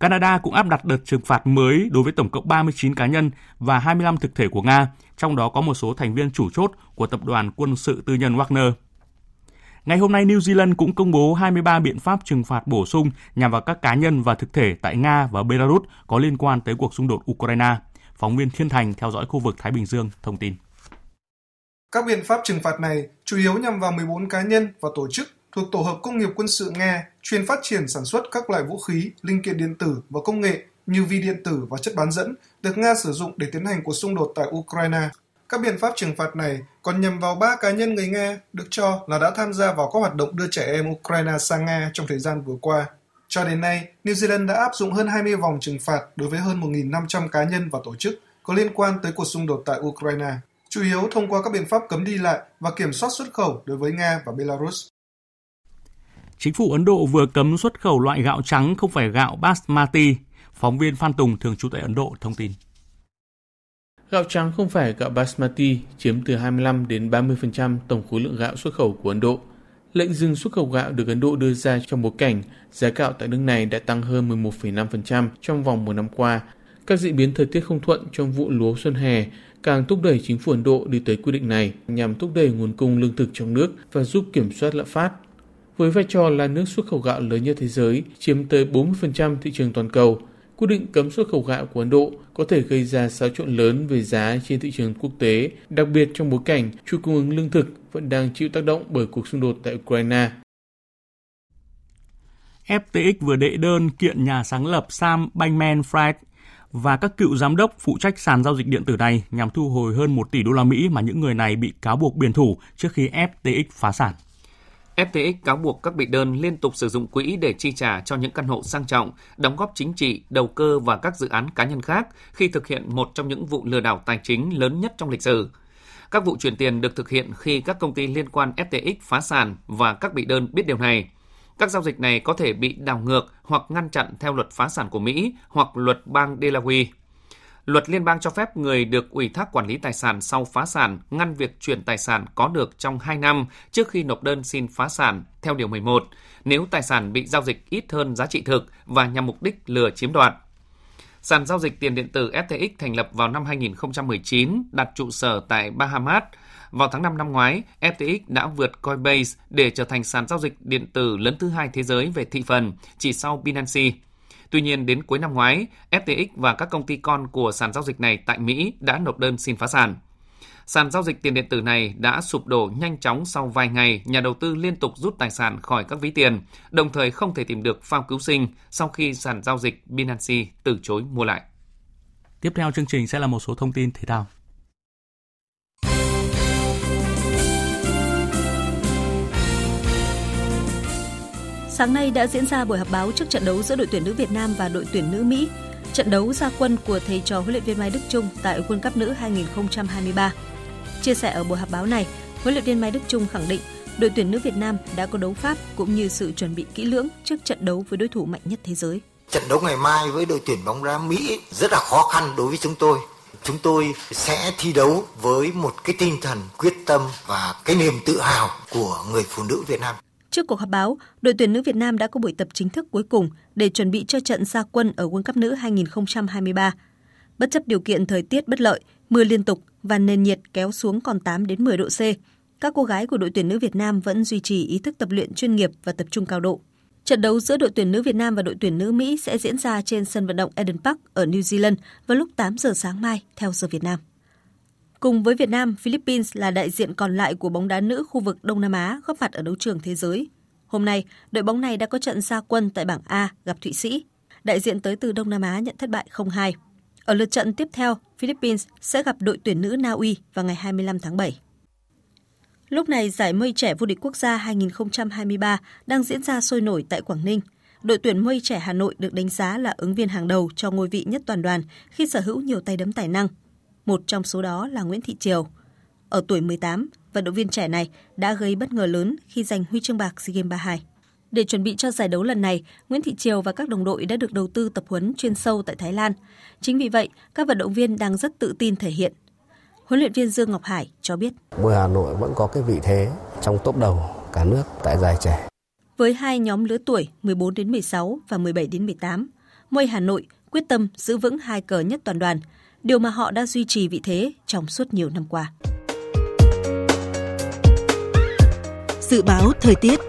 Canada cũng áp đặt đợt trừng phạt mới đối với tổng cộng 39 cá nhân và 25 thực thể của Nga, trong đó có một số thành viên chủ chốt của tập đoàn quân sự tư nhân Wagner. Ngày hôm nay, New Zealand cũng công bố 23 biện pháp trừng phạt bổ sung nhằm vào các cá nhân và thực thể tại Nga và Belarus có liên quan tới cuộc xung đột Ukraine. Phóng viên Thiên Thành theo dõi khu vực Thái Bình Dương thông tin. Các biện pháp trừng phạt này chủ yếu nhằm vào 14 cá nhân và tổ chức thuộc Tổ hợp Công nghiệp Quân sự Nga chuyên phát triển sản xuất các loại vũ khí, linh kiện điện tử và công nghệ như vi điện tử và chất bán dẫn được Nga sử dụng để tiến hành cuộc xung đột tại Ukraine. Các biện pháp trừng phạt này còn nhằm vào ba cá nhân người Nga được cho là đã tham gia vào các hoạt động đưa trẻ em Ukraine sang Nga trong thời gian vừa qua. Cho đến nay, New Zealand đã áp dụng hơn 20 vòng trừng phạt đối với hơn 1.500 cá nhân và tổ chức có liên quan tới cuộc xung đột tại Ukraine, chủ yếu thông qua các biện pháp cấm đi lại và kiểm soát xuất khẩu đối với Nga và Belarus. Chính phủ Ấn Độ vừa cấm xuất khẩu loại gạo trắng không phải gạo basmati. Phóng viên Phan Tùng thường trú tại Ấn Độ thông tin. Gạo trắng không phải gạo basmati chiếm từ 25 đến 30% tổng khối lượng gạo xuất khẩu của Ấn Độ. Lệnh dừng xuất khẩu gạo được Ấn Độ đưa ra trong bối cảnh giá gạo tại nước này đã tăng hơn 11,5% trong vòng một năm qua. Các diễn biến thời tiết không thuận trong vụ lúa xuân hè càng thúc đẩy chính phủ Ấn Độ đi tới quyết định này nhằm thúc đẩy nguồn cung lương thực trong nước và giúp kiểm soát lạm phát. Với vai trò là nước xuất khẩu gạo lớn nhất thế giới, chiếm tới 40% thị trường toàn cầu, quyết định cấm xuất khẩu gạo của Ấn Độ có thể gây ra xáo trộn lớn về giá trên thị trường quốc tế, đặc biệt trong bối cảnh chuỗi cung ứng lương thực vẫn đang chịu tác động bởi cuộc xung đột tại Ukraine. FTX vừa đệ đơn kiện nhà sáng lập Sam Bankman-Fried và các cựu giám đốc phụ trách sàn giao dịch điện tử này nhằm thu hồi hơn 1 tỷ đô la Mỹ mà những người này bị cáo buộc biển thủ trước khi FTX phá sản. FTX cáo buộc các bị đơn liên tục sử dụng quỹ để chi trả cho những căn hộ sang trọng, đóng góp chính trị, đầu cơ và các dự án cá nhân khác khi thực hiện một trong những vụ lừa đảo tài chính lớn nhất trong lịch sử. Các vụ chuyển tiền được thực hiện khi các công ty liên quan FTX phá sản và các bị đơn biết điều này. Các giao dịch này có thể bị đảo ngược hoặc ngăn chặn theo luật phá sản của Mỹ hoặc luật bang Delaware. Luật liên bang cho phép người được ủy thác quản lý tài sản sau phá sản ngăn việc chuyển tài sản có được trong 2 năm trước khi nộp đơn xin phá sản theo Điều 11, nếu tài sản bị giao dịch ít hơn giá trị thực và nhằm mục đích lừa chiếm đoạt. Sàn giao dịch tiền điện tử FTX thành lập vào năm 2019, đặt trụ sở tại Bahamas. Vào tháng 5 năm ngoái, FTX đã vượt Coinbase để trở thành sàn giao dịch điện tử lớn thứ hai thế giới về thị phần, chỉ sau Binance. Tuy nhiên, đến cuối năm ngoái, FTX và các công ty con của sàn giao dịch này tại Mỹ đã nộp đơn xin phá sản. Sàn giao dịch tiền điện tử này đã sụp đổ nhanh chóng sau vài ngày nhà đầu tư liên tục rút tài sản khỏi các ví tiền, đồng thời không thể tìm được phao cứu sinh sau khi sàn giao dịch Binance từ chối mua lại. Tiếp theo chương trình sẽ là một số thông tin thể thao. Sáng nay đã diễn ra buổi họp báo trước trận đấu giữa đội tuyển nữ Việt Nam và đội tuyển nữ Mỹ. Trận đấu ra quân của thầy trò huấn luyện viên Mai Đức Chung tại World Cup nữ 2023. Chia sẻ ở buổi họp báo này, huấn luyện viên Mai Đức Chung khẳng định đội tuyển nữ Việt Nam đã có đấu pháp cũng như sự chuẩn bị kỹ lưỡng trước trận đấu với đối thủ mạnh nhất thế giới. Trận đấu ngày mai với đội tuyển bóng đá Mỹ rất là khó khăn đối với chúng tôi. Chúng tôi sẽ thi đấu với một cái tinh thần quyết tâm và cái niềm tự hào của người phụ nữ Việt Nam. Trước cuộc họp báo, đội tuyển nữ Việt Nam đã có buổi tập chính thức cuối cùng để chuẩn bị cho trận gia quân ở World Cup nữ 2023. Bất chấp điều kiện thời tiết bất lợi, mưa liên tục và nền nhiệt kéo xuống còn 8 đến 10 độ C, các cô gái của đội tuyển nữ Việt Nam vẫn duy trì ý thức tập luyện chuyên nghiệp và tập trung cao độ. Trận đấu giữa đội tuyển nữ Việt Nam và đội tuyển nữ Mỹ sẽ diễn ra trên sân vận động Eden Park ở New Zealand vào lúc 8 giờ sáng mai theo giờ Việt Nam. Cùng với Việt Nam, Philippines là đại diện còn lại của bóng đá nữ khu vực Đông Nam Á góp mặt ở đấu trường thế giới. Hôm nay, đội bóng này đã có trận gia quân tại bảng A gặp Thụy Sĩ. Đại diện tới từ Đông Nam Á nhận thất bại 0-2. Ở lượt trận tiếp theo, Philippines sẽ gặp đội tuyển nữ Na Uy vào ngày 25 tháng 7. Lúc này, giải mây trẻ vô địch quốc gia 2023 đang diễn ra sôi nổi tại Quảng Ninh. Đội tuyển mây trẻ Hà Nội được đánh giá là ứng viên hàng đầu cho ngôi vị nhất toàn đoàn khi sở hữu nhiều tay đấm tài năng. Một trong số đó là Nguyễn Thị Triều. Ở tuổi 18, vận động viên trẻ này đã gây bất ngờ lớn khi giành huy chương bạc SEA Games 32. Để chuẩn bị cho giải đấu lần này, Nguyễn Thị Triều và các đồng đội đã được đầu tư tập huấn chuyên sâu tại Thái Lan. Chính vì vậy, các vận động viên đang rất tự tin thể hiện. Huấn luyện viên Dương Ngọc Hải cho biết. Bơi Hà Nội vẫn có cái vị thế trong top đầu cả nước tại giải trẻ. Với hai nhóm lứa tuổi 14 đến 16 và 17 đến 18, Mây Hà Nội quyết tâm giữ vững hai cờ nhất toàn đoàn, điều mà họ đã duy trì vị thế trong suốt nhiều năm qua. Dự báo thời tiết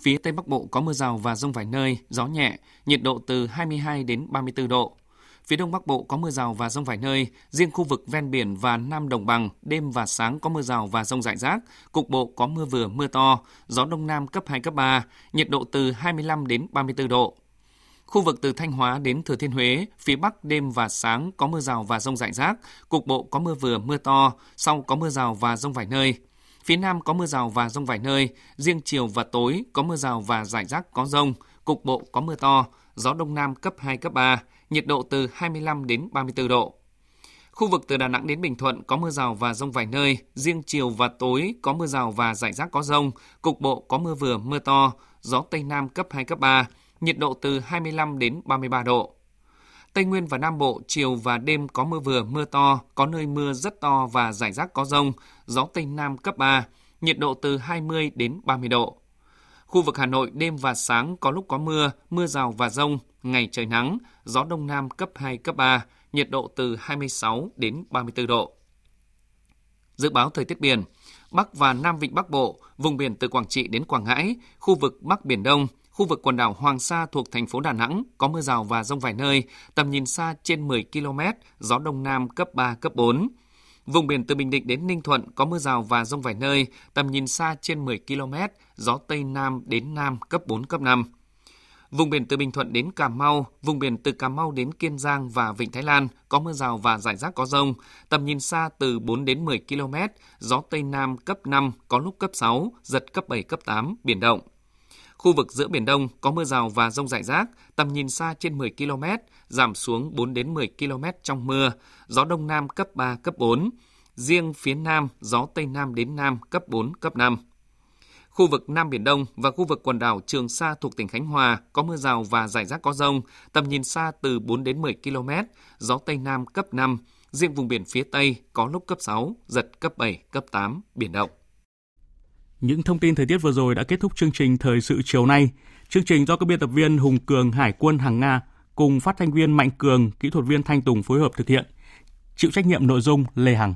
Phía Tây Bắc Bộ có mưa rào và rông vài nơi, gió nhẹ, nhiệt độ từ 22 đến 34 độ. Phía Đông Bắc Bộ có mưa rào và rông vài nơi, riêng khu vực ven biển và Nam Đồng Bằng, đêm và sáng có mưa rào và rông rải rác, cục bộ có mưa vừa mưa to, gió Đông Nam cấp 2, cấp 3, nhiệt độ từ 25 đến 34 độ. Khu vực từ Thanh Hóa đến Thừa Thiên Huế, phía Bắc đêm và sáng có mưa rào và rông rải rác, cục bộ có mưa vừa mưa to, sau có mưa rào và rông vài nơi. Phía Nam có mưa rào và rông vài nơi, riêng chiều và tối có mưa rào và rải rác có rông, cục bộ có mưa to, gió Đông Nam cấp 2, cấp 3, nhiệt độ từ 25 đến 34 độ. Khu vực từ Đà Nẵng đến Bình Thuận có mưa rào và rông vài nơi, riêng chiều và tối có mưa rào và rải rác có rông, cục bộ có mưa vừa mưa to, gió Tây Nam cấp 2, cấp 3, nhiệt độ từ 25 đến 33 độ. Tây Nguyên và Nam Bộ chiều và đêm có mưa vừa mưa to, có nơi mưa rất to và rải rác có rông, gió Tây Nam cấp 3, nhiệt độ từ 20 đến 30 độ. Khu vực Hà Nội đêm và sáng có lúc có mưa, mưa rào và rông, ngày trời nắng, gió Đông Nam cấp 2, cấp 3, nhiệt độ từ 26 đến 34 độ. Dự báo thời tiết biển, Bắc và Nam Vịnh Bắc Bộ, vùng biển từ Quảng Trị đến Quảng Ngãi, khu vực Bắc Biển Đông, khu vực quần đảo Hoàng Sa thuộc thành phố Đà Nẵng có mưa rào và rông vài nơi, tầm nhìn xa trên 10 km, gió Đông Nam cấp 3, cấp 4. Vùng biển từ Bình Định đến Ninh Thuận có mưa rào và rông vài nơi, tầm nhìn xa trên 10 km, gió Tây Nam đến Nam cấp 4, cấp 5. Vùng biển từ Bình Thuận đến Cà Mau, vùng biển từ Cà Mau đến Kiên Giang và Vịnh Thái Lan có mưa rào và rải rác có rông, tầm nhìn xa từ 4 đến 10 km, gió Tây Nam cấp 5, có lúc cấp 6, giật cấp 7, cấp 8, biển động. Khu vực giữa Biển Đông có mưa rào và rông rải rác, tầm nhìn xa trên 10 km, giảm xuống 4 đến 10 km trong mưa, gió Đông Nam cấp 3, cấp 4. Riêng phía Nam, gió Tây Nam đến Nam cấp 4, cấp 5. Khu vực Nam Biển Đông và khu vực quần đảo Trường Sa thuộc tỉnh Khánh Hòa có mưa rào và rải rác có rông, tầm nhìn xa từ 4 đến 10 km, gió Tây Nam cấp 5, riêng vùng biển phía Tây có lúc cấp 6, giật cấp 7, cấp 8, biển động. Những thông tin thời tiết vừa rồi đã kết thúc chương trình Thời sự chiều nay. Chương trình do các biên tập viên Hùng Cường Hải quân hàng Nga cùng phát thanh viên Mạnh Cường, kỹ thuật viên Thanh Tùng phối hợp thực hiện. Chịu trách nhiệm nội dung Lê Hằng.